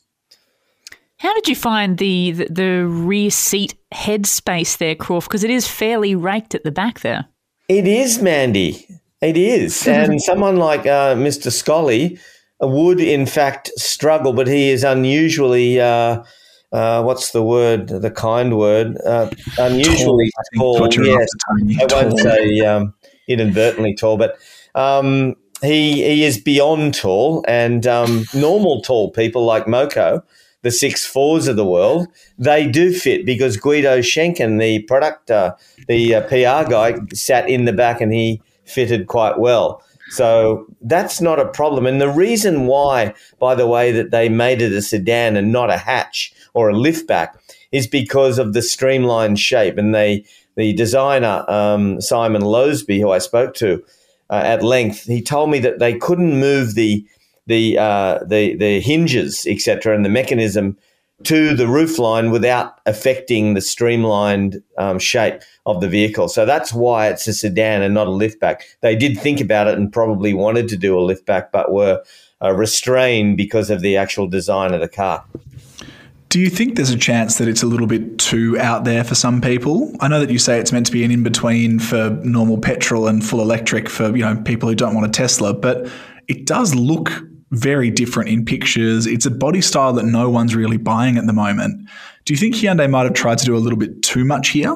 Speaker 1: How did you find the, the, the rear seat headspace there, Croft? Because it is fairly raked at the back there.
Speaker 3: It is, Mandy. It is. and someone like uh, Mr. Scully would, in fact, struggle, but he is unusually. Uh, uh, what's the word? The kind word? Uh, unusually tall. tall. Yes, I won't say um, inadvertently tall, but um, he he is beyond tall, and um, normal tall people like Moko, the six fours of the world, they do fit because Guido Schenken, the product, uh, the uh, PR guy, sat in the back and he fitted quite well. So that's not a problem. And the reason why, by the way, that they made it a sedan and not a hatch or a liftback is because of the streamlined shape. And they, the designer, um, Simon Loasby, who I spoke to uh, at length, he told me that they couldn't move the, the, uh, the, the hinges, etc., and the mechanism to the roofline without affecting the streamlined um, shape of the vehicle. So that's why it's a sedan and not a liftback. They did think about it and probably wanted to do a liftback, but were uh, restrained because of the actual design of the car.
Speaker 5: Do you think there's a chance that it's a little bit too out there for some people? I know that you say it's meant to be an in between for normal petrol and full electric for you know people who don't want a Tesla, but it does look very different in pictures. It's a body style that no one's really buying at the moment. Do you think Hyundai might have tried to do a little bit too much here?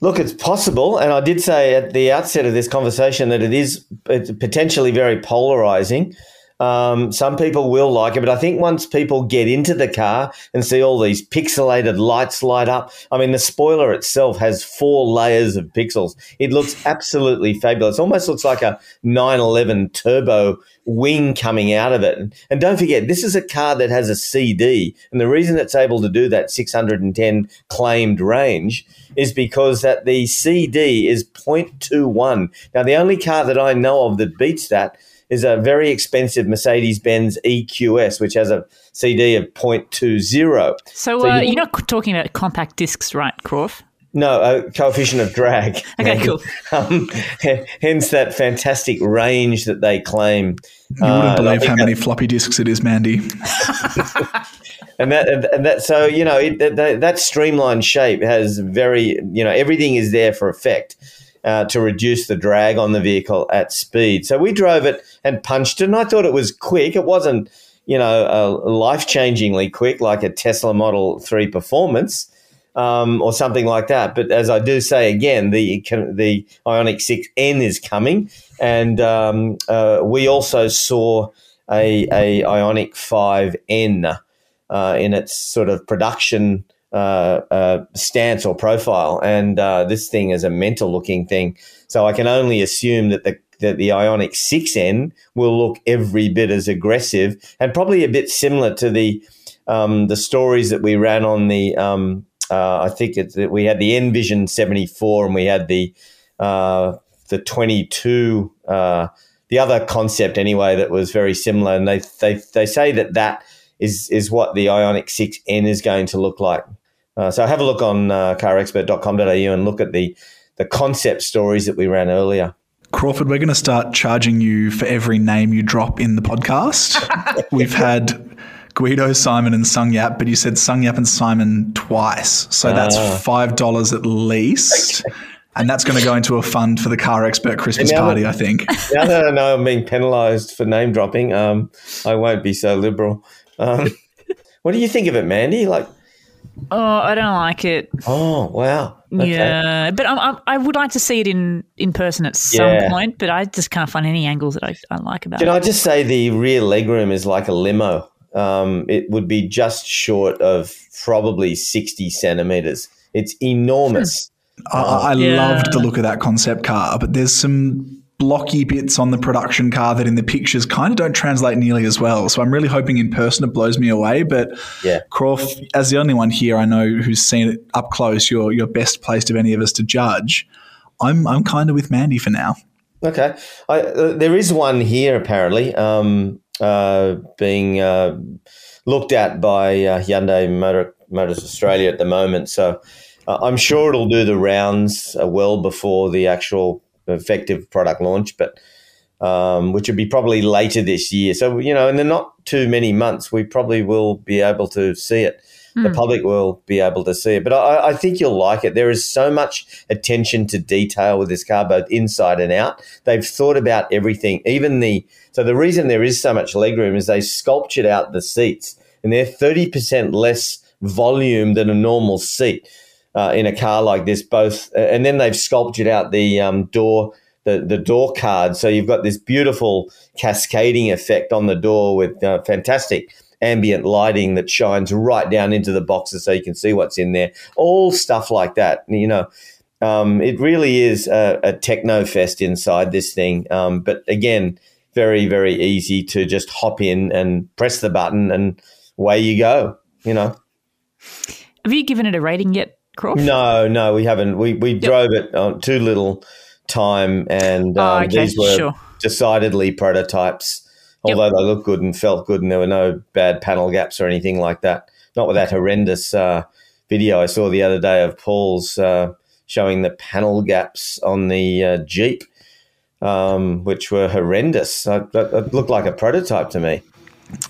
Speaker 3: Look, it's possible, and I did say at the outset of this conversation that it is potentially very polarizing. Um, some people will like it, but I think once people get into the car and see all these pixelated lights light up, I mean, the spoiler itself has four layers of pixels. It looks absolutely fabulous. Almost looks like a 911 turbo wing coming out of it. And don't forget, this is a car that has a CD. And the reason it's able to do that 610 claimed range is because that the CD is 0.21. Now, the only car that I know of that beats that is a very expensive Mercedes Benz EQS, which has a CD of 0.20.
Speaker 1: So, so uh, you, are not talking about compact discs, right, Croft?
Speaker 3: No, a coefficient of drag.
Speaker 1: okay, cool.
Speaker 3: Um, hence that fantastic range that they claim.
Speaker 5: You wouldn't uh, believe how many floppy disks it is, Mandy.
Speaker 3: and that, and that, so you know, it, that, that streamlined shape has very, you know, everything is there for effect uh, to reduce the drag on the vehicle at speed. So we drove it and punched it, and I thought it was quick. It wasn't, you know, uh, life changingly quick like a Tesla Model 3 Performance. Um, or something like that. But as I do say again, the the Ioniq 6N is coming, and um, uh, we also saw a, a Ioniq 5N uh, in its sort of production uh, uh, stance or profile, and uh, this thing is a mental looking thing. So I can only assume that the that the Ioniq 6N will look every bit as aggressive and probably a bit similar to the um, the stories that we ran on the um, uh, I think it's that we had the N Vision 74 and we had the uh, the 22 uh, the other concept anyway that was very similar and they they, they say that that is is what the Ioniq 6N is going to look like. Uh, so have a look on uh, carexpert.com.au and look at the the concept stories that we ran earlier.
Speaker 5: Crawford, we're going to start charging you for every name you drop in the podcast. We've had Guido, Simon, and Sung Yap, but you said Sung Yap and Simon twice. So that's
Speaker 3: Ah.
Speaker 5: $5 at least. And that's going to go into a fund for the car expert Christmas party,
Speaker 3: that-
Speaker 5: I think.
Speaker 3: now that I know I'm being penalised for name dropping, um, I won't be so liberal. Um, what do you think of it, Mandy? Like,
Speaker 1: Oh, I don't like it.
Speaker 3: oh wow, Okay.
Speaker 1: Yeah, but I'm, I'm, I would like to see it in, in person at some
Speaker 3: Yeah.
Speaker 1: point. But I just can't find any angles that I, I like about
Speaker 3: Can
Speaker 1: it.
Speaker 3: I just say the rear legroom is like a limo? Um, it would be just short of probably 60 centimeters. It's enormous.
Speaker 5: I, I
Speaker 1: Yeah.
Speaker 5: loved the look of that concept car, but there's some blocky bits on the production car that in the pictures kind of don't translate nearly as well. So I'm really hoping in person it blows me away. But
Speaker 3: Yeah.
Speaker 5: Croft, as the only one here I know who's seen it up close, you're you're best placed of any of us to judge. I'm I'm kind of with Mandy for now.
Speaker 3: Okay. I, uh, there is one here apparently um, uh, being uh, looked at by uh, Hyundai Motor, Motors Australia at the moment. So uh, I'm sure it'll do the rounds uh, well before the actual effective product launch, but um, which would be probably later this year. So, you know, in the not too many months, we probably will be able to see it. The public will be able to see it. But I, I think you'll like it. There is so much attention to detail with this car, both inside and out. They've thought about everything, even the. So the reason there is so much legroom is they sculptured out the seats, and they're thirty percent less volume than a normal seat uh, in a car like this. Both, and then they've sculptured out the um, door, the the door card. So you've got this beautiful cascading effect on the door with uh, fantastic ambient lighting that shines right down into the boxes so you can see what's in there. All stuff like that. You know, um, it really is a, a techno fest inside this thing. Um, but again, very very easy to just hop in and press the button and away you go. You know.
Speaker 1: Have you given it a rating yet, Croft?
Speaker 3: No, no, we haven't. We we drove it on too little time, and
Speaker 1: Oh,
Speaker 3: um,
Speaker 1: okay,
Speaker 3: these were
Speaker 1: sure.
Speaker 3: decidedly prototypes.
Speaker 1: Yep.
Speaker 3: Although they looked good and felt good, and there were no bad panel gaps or anything like that. Not with that horrendous uh, video I saw the other day of Paul's uh, showing the panel gaps on the uh, Jeep, um, which were horrendous. Uh, that looked like a prototype to me.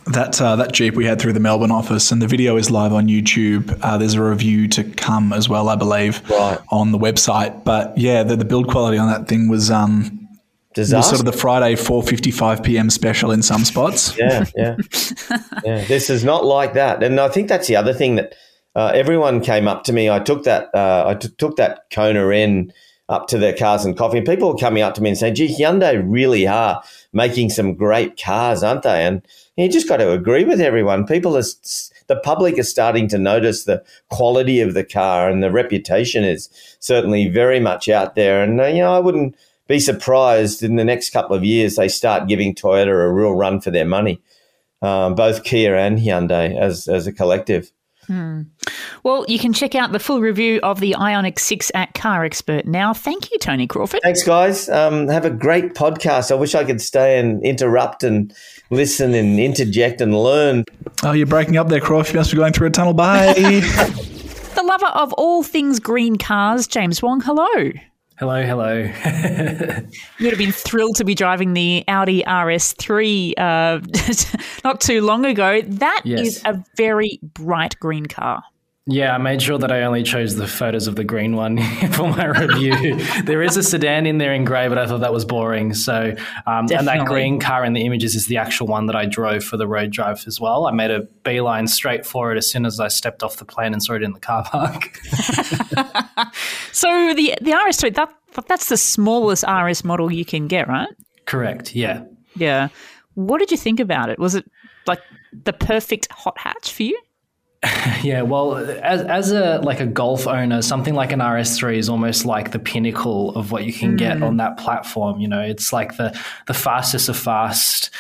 Speaker 5: That uh, that Jeep we had through the Melbourne office, and the video is live on YouTube. Uh, there's a review to come as well, I believe,
Speaker 3: Right.
Speaker 5: on the website. But yeah, the, the build quality on that thing was um,
Speaker 3: Disaster.
Speaker 5: sort of the Friday 4:55 p.m. special in some spots.
Speaker 3: yeah, yeah, yeah. This is not like that, and I think that's the other thing that uh, everyone came up to me. I took that, uh, I t- took that Kona in up to their cars and coffee, and people were coming up to me and saying, "Gee, Hyundai really are making some great cars, aren't they?" And you just got to agree with everyone. People are, the public is starting to notice the quality of the car, and the reputation is certainly very much out there. And uh, you know, I wouldn't be surprised in the next couple of years they start giving Toyota a real run for their money, um, both Kia and Hyundai as as a collective.
Speaker 1: Well, you can check out the full review of the Ioniq 6 at Car Expert now. Thank you, Tony Crawford.
Speaker 3: Thanks, guys. Um, have a great podcast. I wish I could stay and interrupt and listen and interject and learn.
Speaker 5: Oh, you're breaking up there, Crawford. You must be going through a tunnel. Bye.
Speaker 1: The lover of all things green cars, James Wong, hello.
Speaker 2: Hello, hello.
Speaker 1: You would have been thrilled to be driving the Audi RS3 uh, not too long ago. That is
Speaker 2: Yes.
Speaker 1: a very bright green car.
Speaker 2: Yeah, I made sure that I only chose the photos of the green one for my review. there is a sedan in there in grey, but I thought that was boring. So, um, and that green car in the images is the actual one that I drove for the road drive as well. I made a beeline straight for it as soon as I stepped off the plane and saw it in the car park.
Speaker 1: So the the RS3, that that's the smallest RS model you can get, right?
Speaker 2: Correct. Yeah.
Speaker 1: Yeah. What did you think about it? Was it like the perfect hot hatch for you?
Speaker 2: Yeah, well, as, as a like a golf owner, something like an RS3 is almost like the pinnacle of what you can get hmm. on that platform. You know, it's like the the fastest of fast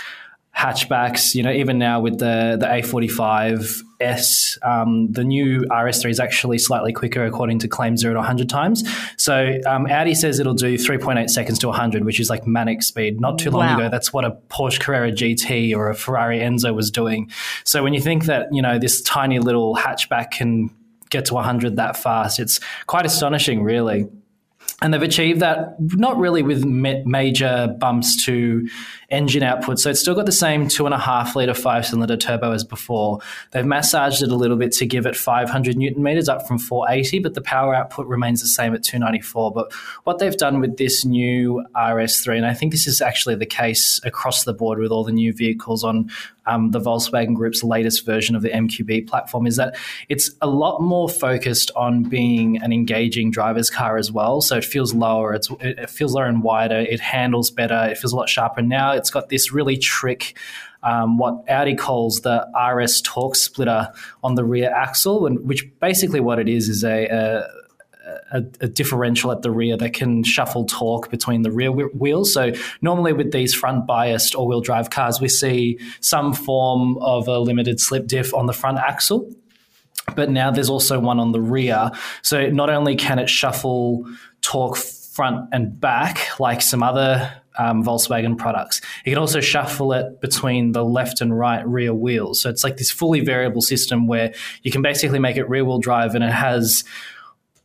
Speaker 2: hatchbacks. You know, even now with the the A45S, um, the new RS3 is actually slightly quicker according to claim zero to 100 times. So um, Audi says it'll do 3.8 seconds to 100, which is like manic speed. Not too long
Speaker 1: Wow.
Speaker 2: ago, that's what a Porsche Carrera GT or a Ferrari Enzo was doing. So when you think that you know this tiny little hatchback can get to 100 that fast, it's quite astonishing, really. and they've achieved that not really with major bumps to engine output. So it's still got the same two and a half liter five cylinder turbo as before. They've massaged it a little bit to give it 500 newton meters up from 480, but the power output remains the same at 294. But what they've done with this new RS3, and I think this is actually the case across the board with all the new vehicles on um, the Volkswagen Group's latest version of the MQB platform, is that it's a lot more focused on being an engaging driver's car as well. So it feels lower, it feels lower and wider, it handles better, it feels a lot sharper. Now it's got this really trick. Um, what Audi calls the RS torque splitter on the rear axle, and which basically what it is is a, a a, a, differential at the rear that can shuffle torque between the rear wheels. So normally with these front biased all wheel drive cars, we see some form of a limited slip diff on the front axle. But now there's also one on the rear. So not only can it shuffle torque front and back like some other um, Volkswagen products. You can also shuffle it between the left and right rear wheels. So it's like this fully variable system where you can basically make it rear wheel drive and it has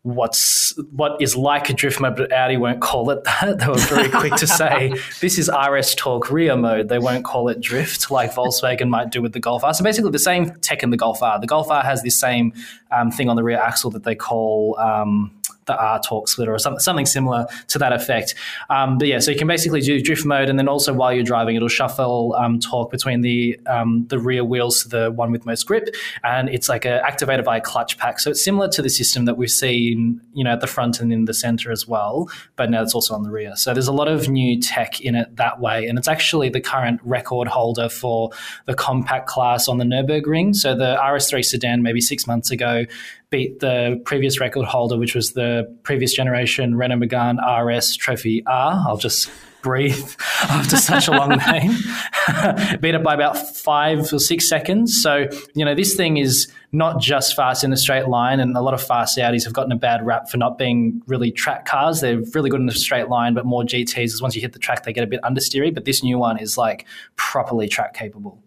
Speaker 2: what's what is like a drift mode, but Audi won't call it that. They were very quick to say this is RS Torque rear mode. They won't call it drift like Volkswagen might do with the Golf R. So basically, the same tech in the Golf R. The Golf R has this same um, thing on the rear axle that they call um, the R torque splitter or something, something similar to that effect. Um, but yeah, so you can basically do drift mode, and then also while you're driving, it'll shuffle um, torque between the um, the rear wheels to the one with most grip, and it's like a activated by a clutch pack. So it's similar to the system that we've seen, you know, at the front and in the center as well, but now it's also on the rear. So there's a lot of new tech in it that way, and it's actually the current record holder for the compact class on the Nurburgring. So the RS3 sedan, maybe six months ago, beat the previous record holder, which was the previous generation Renault Megane RS Trophy R. I'll just breathe after such a long name. beat it by about five or six seconds. So, you know, this thing is not just fast in a straight line, and a lot of fast Audis have gotten a bad rap for not being really track cars. They're really good in a straight line, but more GTs is once you hit the track, they get a bit understeery. But this new one is like properly track capable.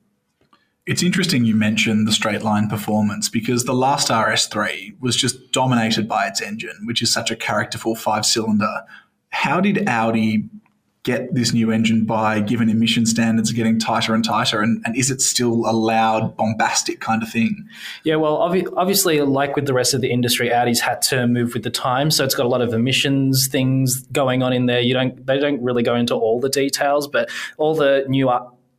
Speaker 5: It's interesting you mentioned the straight line performance because the last RS3 was just dominated by its engine, which is such a characterful five cylinder. How did Audi get this new engine by given emission standards are getting tighter and tighter? And, and is it still a loud bombastic kind of thing?
Speaker 2: Yeah well obviously like with the rest of the industry audi's had to move with the times. So it's got a lot of emissions things going on in there. You don't they don't really go into all the details but all the new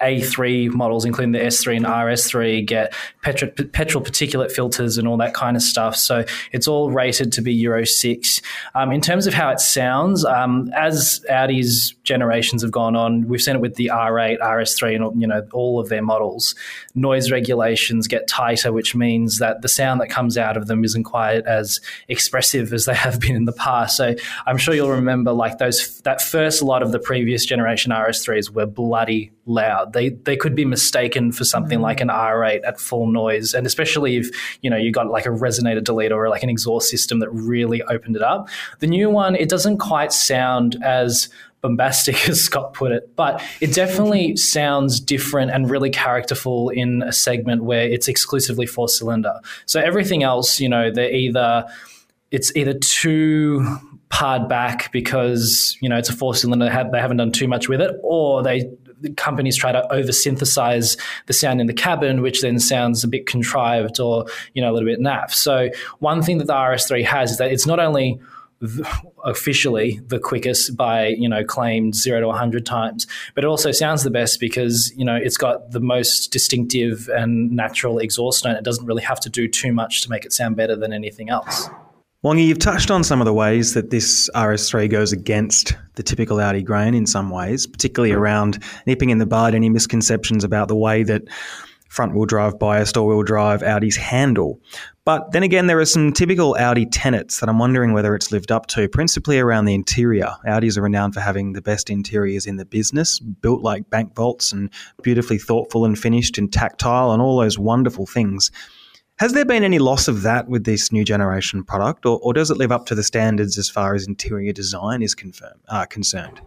Speaker 2: a3 models, including the S3 and RS3, get petrol, petrol particulate filters and all that kind of stuff. So it's all rated to be Euro 6. Um, in terms of how it sounds, um, as Audi's generations have gone on, we've seen it with the R8, RS3, and you know all of their models. Noise regulations get tighter, which means that the sound that comes out of them isn't quite as expressive as they have been in the past. So I'm sure you'll remember like those that first lot of the previous generation RS3s were bloody loud. They they could be mistaken for something like mm. an R8 at full noise, and especially if you know you got like a resonator delete or like an exhaust system that really opened it up. The new one, it doesn't quite sound as bombastic as Scott put it, but it definitely sounds different and really characterful in a segment where it's exclusively four cylinder. So everything else, you know, they're either it's either too pared back because you know it's a four cylinder they haven't done too much with it or they companies try to over synthesize the sound in the cabin, which then sounds a bit contrived or you know a little bit naff. So one thing that the RS3 has is that it's not only officially the quickest by you know claimed 0 to 100 times but it also sounds the best because you know it's got the most distinctive and natural exhaust note it doesn't really have to do too much to make it sound better than anything else
Speaker 4: Wongi, you've touched on some of the ways that this RS3 goes against the typical Audi grain in some ways, particularly around nipping in the bud any misconceptions about the way that front wheel drive biased all wheel drive Audis handle. But then again, there are some typical Audi tenets that I'm wondering whether it's lived up to, principally around the interior. Audis are renowned for having the best interiors in the business, built like bank vaults and beautifully thoughtful and finished and tactile and all those wonderful things. Has there been any loss of that with this new generation product, or, or does it live up to the standards as far as interior design is confirmed, uh, concerned?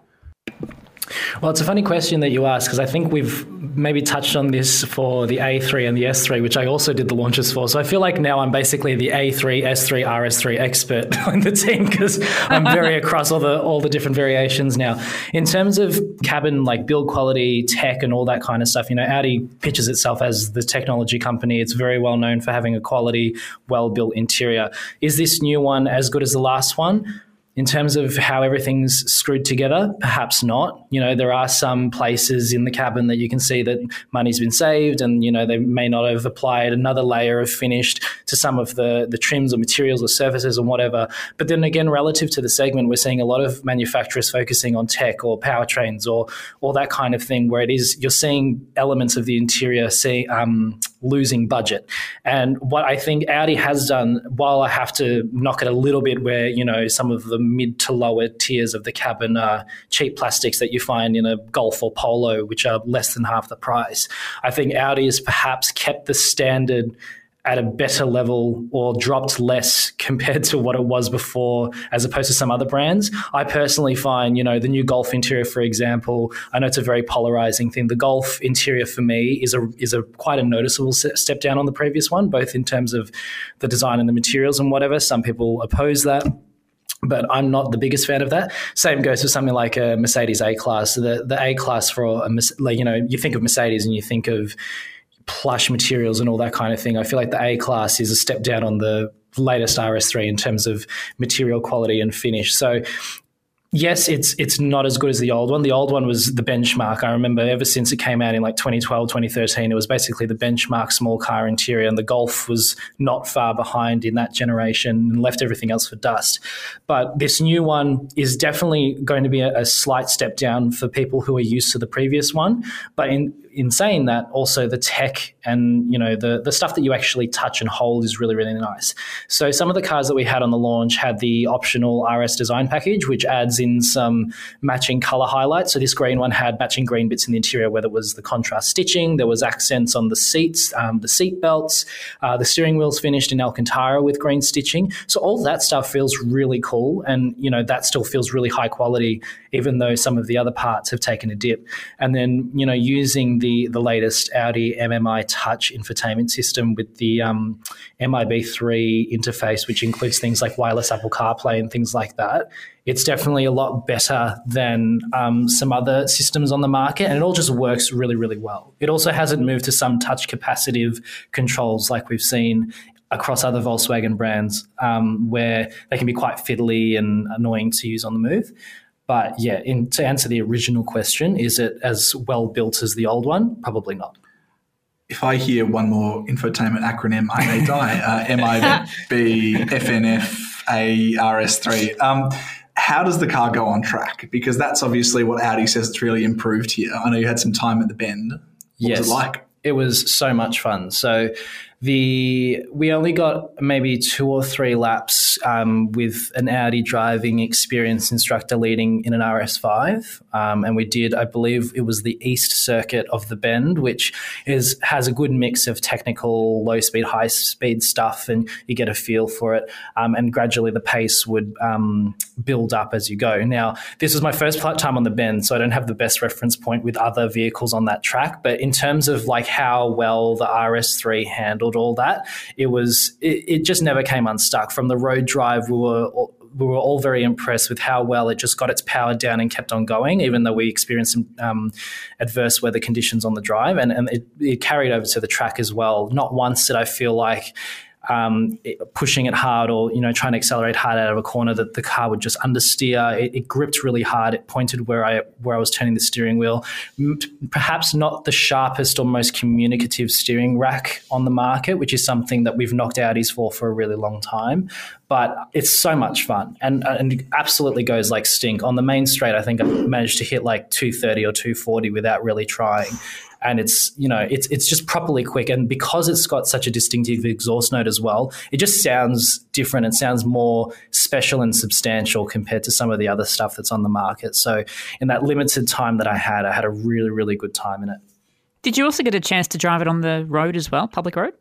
Speaker 2: Well, it's a funny question that you ask because I think we've maybe touched on this for the A3 and the S3, which I also did the launches for. So I feel like now I'm basically the A3, S3, RS3 expert on the team because I'm very across all the all the different variations now. In terms of cabin like build quality, tech, and all that kind of stuff, you know, Audi pitches itself as the technology company. It's very well known for having a quality, well built interior. Is this new one as good as the last one? In terms of how everything's screwed together, perhaps not. You know, there are some places in the cabin that you can see that money's been saved, and you know they may not have applied another layer of finished to some of the the trims or materials or surfaces and whatever. But then again, relative to the segment, we're seeing a lot of manufacturers focusing on tech or powertrains or all that kind of thing, where it is you're seeing elements of the interior see, um, losing budget. And what I think Audi has done, while I have to knock it a little bit, where you know some of the mid to lower tiers of the cabin are cheap plastics that you find in a Golf or Polo, which are less than half the price. I think Audi has perhaps kept the standard at a better level or dropped less compared to what it was before as opposed to some other brands. I personally find, you know, the new Golf interior, for example, I know it's a very polarizing thing. The Golf interior for me is a is a quite a noticeable step down on the previous one, both in terms of the design and the materials and whatever. Some people oppose that but I'm not the biggest fan of that. Same goes for something like a Mercedes A class. The the A class for a like you know you think of Mercedes and you think of plush materials and all that kind of thing. I feel like the A class is a step down on the latest RS3 in terms of material quality and finish. So yes, it's it's not as good as the old one. The old one was the benchmark. I remember ever since it came out in like 2012, 2013, it was basically the benchmark small car interior, and the Golf was not far behind in that generation and left everything else for dust. But this new one is definitely going to be a, a slight step down for people who are used to the previous one. But in in saying that, also the tech and you know the the stuff that you actually touch and hold is really really nice. So some of the cars that we had on the launch had the optional RS design package, which adds in some matching color highlights. So this green one had matching green bits in the interior, whether it was the contrast stitching, there was accents on the seats, um, the seat belts, uh, the steering wheels finished in Alcantara with green stitching. So all that stuff feels really cool, and you know that still feels really high quality, even though some of the other parts have taken a dip. And then you know using the the latest Audi MMI Touch infotainment system with the um, MIB3 interface, which includes things like wireless Apple CarPlay and things like that. It's definitely a lot better than um, some other systems on the market, and it all just works really, really well. It also hasn't moved to some touch capacitive controls like we've seen across other Volkswagen brands, um, where they can be quite fiddly and annoying to use on the move. But yeah, in, to answer the original question, is it as well built as the old one? Probably not.
Speaker 5: If I hear one more infotainment acronym, I may die. Uh, MIB FNF ARS3. Um, how does the car go on track? Because that's obviously what Audi says it's really improved here. I know you had some time at the bend. What
Speaker 2: yes.
Speaker 5: it like?
Speaker 2: It was so much fun. So the we only got maybe two or three laps um, with an Audi driving experience instructor leading in an RS5, um, and we did, I believe, it was the East Circuit of the Bend, which is has a good mix of technical, low speed, high speed stuff, and you get a feel for it. Um, and gradually, the pace would um, build up as you go. Now, this was my first time on the Bend, so I don't have the best reference point with other vehicles on that track. But in terms of like how well the RS3 handled all that. It was it, it just never came unstuck. From the road drive, we were we were all very impressed with how well it just got its power down and kept on going, even though we experienced some um, adverse weather conditions on the drive, and, and it, it, carried over to the track as well. Not once did I feel like um, pushing it hard or you know trying to accelerate hard out of a corner that the car would just understeer. It, it gripped really hard. It pointed where I where I was turning the steering wheel. Perhaps not the sharpest or most communicative steering rack on the market, which is something that we've knocked Audis for for a really long time. But it's so much fun. And uh, and absolutely goes like stink. On the main straight. I think I managed to hit like 230 or 240 without really trying. And it's you know it's it's just properly quick. And because it's got such a distinctive exhaust note as well it just sounds different. It sounds more special and substantial compared to some of the other stuff that's on the market. So in that limited time that i had i had a really really good time in it.
Speaker 1: Did you also get a chance to drive it on the road as well public road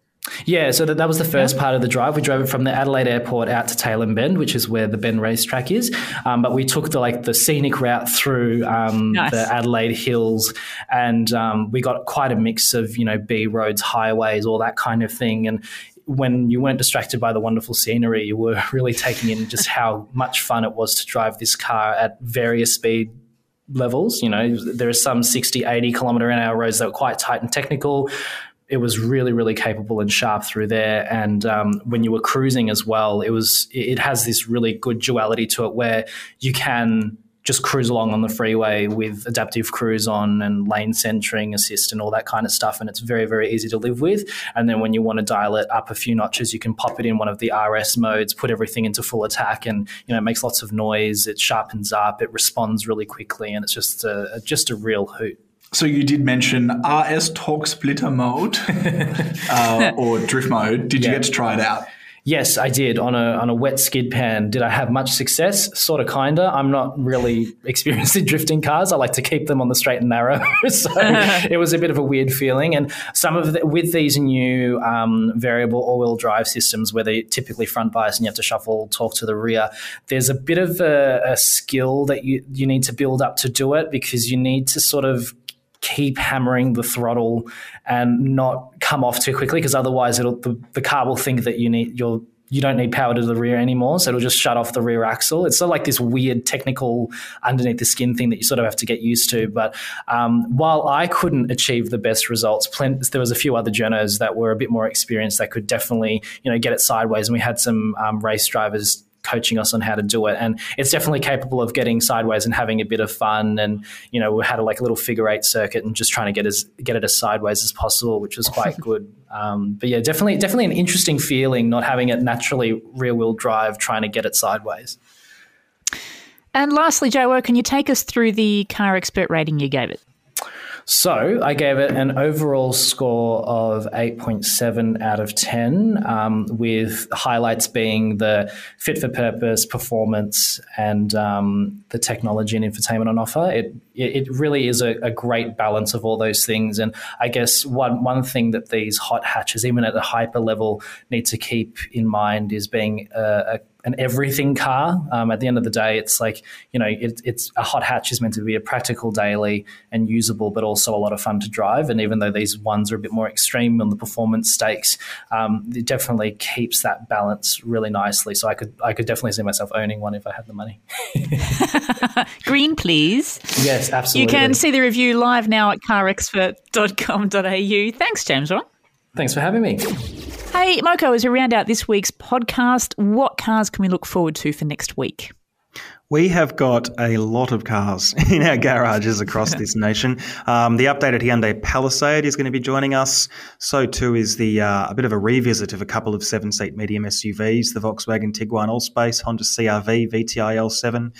Speaker 2: Yeah, so that, that was the first part of the drive. We drove it from the Adelaide Airport out to Tailem Bend, which is where the Bend racetrack is. Um, but we took the like the scenic route through um,
Speaker 1: Nice.
Speaker 2: the Adelaide Hills, and um, we got quite a mix of you know B roads, highways, all that kind of thing. And when you weren't distracted by the wonderful scenery, you were really taking in just how much fun it was to drive this car at various speed levels. You know, there are some 60, 80 kilometer an hour roads that were quite tight and technical. It was really, really capable and sharp through there. And um, when you were cruising as well, it was it has this really good duality to it where you can just cruise along on the freeway with adaptive cruise on and lane centering assist and all that kind of stuff. And it's very, very easy to live with. And then when you want to dial it up a few notches, you can pop it in one of the RS modes, put everything into full attack, and you know it makes lots of noise. It sharpens up, it responds really quickly, and it's just a just a real hoot.
Speaker 5: So you did mention RS Torque Splitter mode uh, or drift mode. Did you get to try it out?
Speaker 2: Yes, I did on a on a wet skid pan. Did I have much success? Sort of, kinda. I'm not really experienced in drifting cars. I like to keep them on the straight and narrow, so it was a bit of a weird feeling. And some of the, with these new um, variable all-wheel drive systems, where they typically front bias and you have to shuffle torque to the rear, there's a bit of a, a skill that you you need to build up to do it because you need to sort of keep hammering the throttle and not come off too quickly because otherwise it'll the, the car will think that you need you're you don't need power to the rear anymore. So it'll just shut off the rear axle. It's sort of like this weird technical underneath the skin thing that you sort of have to get used to. But um, while i couldn't achieve the best results there was a few other journos that were a bit more experienced that could definitely you know get it sideways. And we had some um, race drivers coaching us on how to do it. And it's definitely capable of getting sideways and having a bit of fun and you know we had a, like a little figure eight circuit and just trying to get as get it as sideways as possible which was quite good. Um, but yeah definitely definitely an interesting feeling not having it naturally rear wheel drive trying to get it sideways.
Speaker 1: And lastly, Joe, can you take us through the car expert rating you gave it?
Speaker 2: So I gave it an overall score of 8.7 out of 10, um, with highlights being the fit for purpose, performance, and um, the technology and infotainment on offer. It it really is a, a great balance of all those things. And I guess one one thing that these hot hatches, even at a hyper level, need to keep in mind is being a, a an everything car. Um, at the end of the day, it's like you know, it, it's a hot hatch is meant to be a practical daily and usable, but also a lot of fun to drive. And even though these ones are a bit more extreme on the performance stakes, um, it definitely keeps that balance really nicely. So I could I could definitely see myself owning one if I had the money.
Speaker 1: Green, please.
Speaker 2: Yes, absolutely.
Speaker 1: You can see the review live now at carexpert.com.au. Thanks, James Wong.
Speaker 2: Thanks for having me.
Speaker 1: Hey, Moko, as we round out this week's podcast, what cars can we look forward to for next week?
Speaker 4: We have got a lot of cars in our garages across this nation. Um, the updated Hyundai Palisade is going to be joining us. So too is the uh, a bit of a revisit of a couple of seven-seat medium SUVs: the Volkswagen Tiguan Allspace, Honda CRV, VTI L7,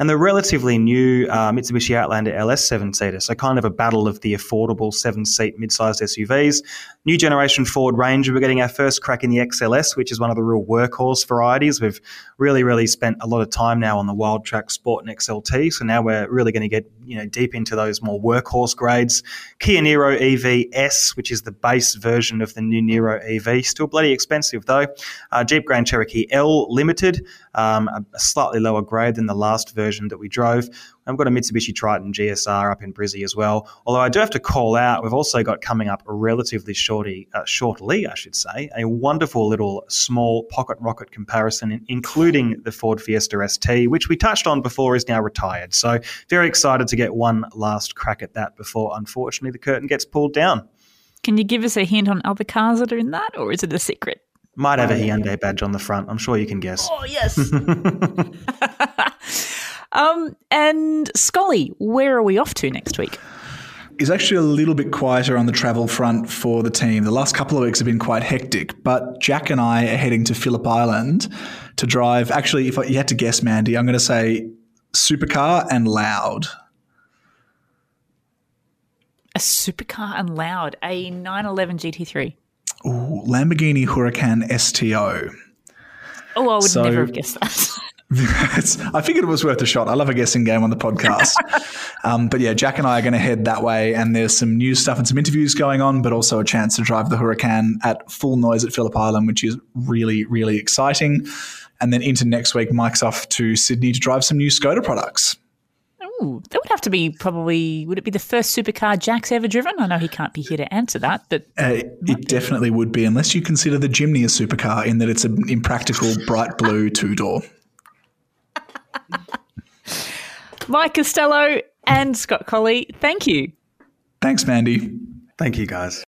Speaker 4: and the relatively new uh, Mitsubishi Outlander LS seven-seater. So kind of a battle of the affordable seven-seat mid-sized SUVs. New generation Ford Ranger. We're getting our first crack in the XLS, which is one of the real workhorse varieties. We've really, really spent a lot of time now on the Wildtrak Sport and XLT. So now we're really going to get you know deep into those more workhorse grades. Kia Niro EV S, which is the base version of the new Niro EV, still bloody expensive though. Uh, Jeep Grand Cherokee L Limited, um, a slightly lower grade than the last version that we drove. I've got a Mitsubishi Triton GSR up in Brizzy as well. Although I do have to call out, we've also got coming up a relatively shorty, uh, shortly, I should say, a wonderful little small pocket rocket comparison, including the Ford Fiesta ST, which we touched on before, is now retired. So very excited to get one last crack at that before, unfortunately, the curtain gets pulled down.
Speaker 1: Can you give us a hint on other cars that are in that, or is it a secret?
Speaker 4: Might have a Hyundai badge on the front. I'm sure you can guess.
Speaker 1: Oh, yes. um, and Scully, where are we off to next week?
Speaker 5: is actually a little bit quieter on the travel front for the team. The last couple of weeks have been quite hectic, but Jack and I are heading to Phillip Island to drive. Actually, if I, you had to guess, Mandy, I'm going to say supercar and loud.
Speaker 1: A supercar and loud, a 911 GT3.
Speaker 5: Ooh, Lamborghini Huracan STO.
Speaker 1: Oh, I would
Speaker 5: So-
Speaker 1: never have guessed that.
Speaker 5: I figured it was worth a shot. I love a guessing game on the podcast. um, but yeah, Jack and I are going to head that way, and there's some news stuff and some interviews going on, but also a chance to drive the Huracan at full noise at Phillip Island, which is really, really exciting. And then into next week, Mike's off to Sydney to drive some new Skoda products.
Speaker 1: Ooh, that would have to be probably. Would it be the first supercar Jack's ever driven? I know he can't be here to answer that, but
Speaker 5: uh, it definitely would be, unless you consider the Jimny a supercar in that it's an impractical bright blue two door.
Speaker 1: Mike Costello and Scott Collie, thank you.
Speaker 5: Thanks, Mandy.
Speaker 4: Thank you, guys.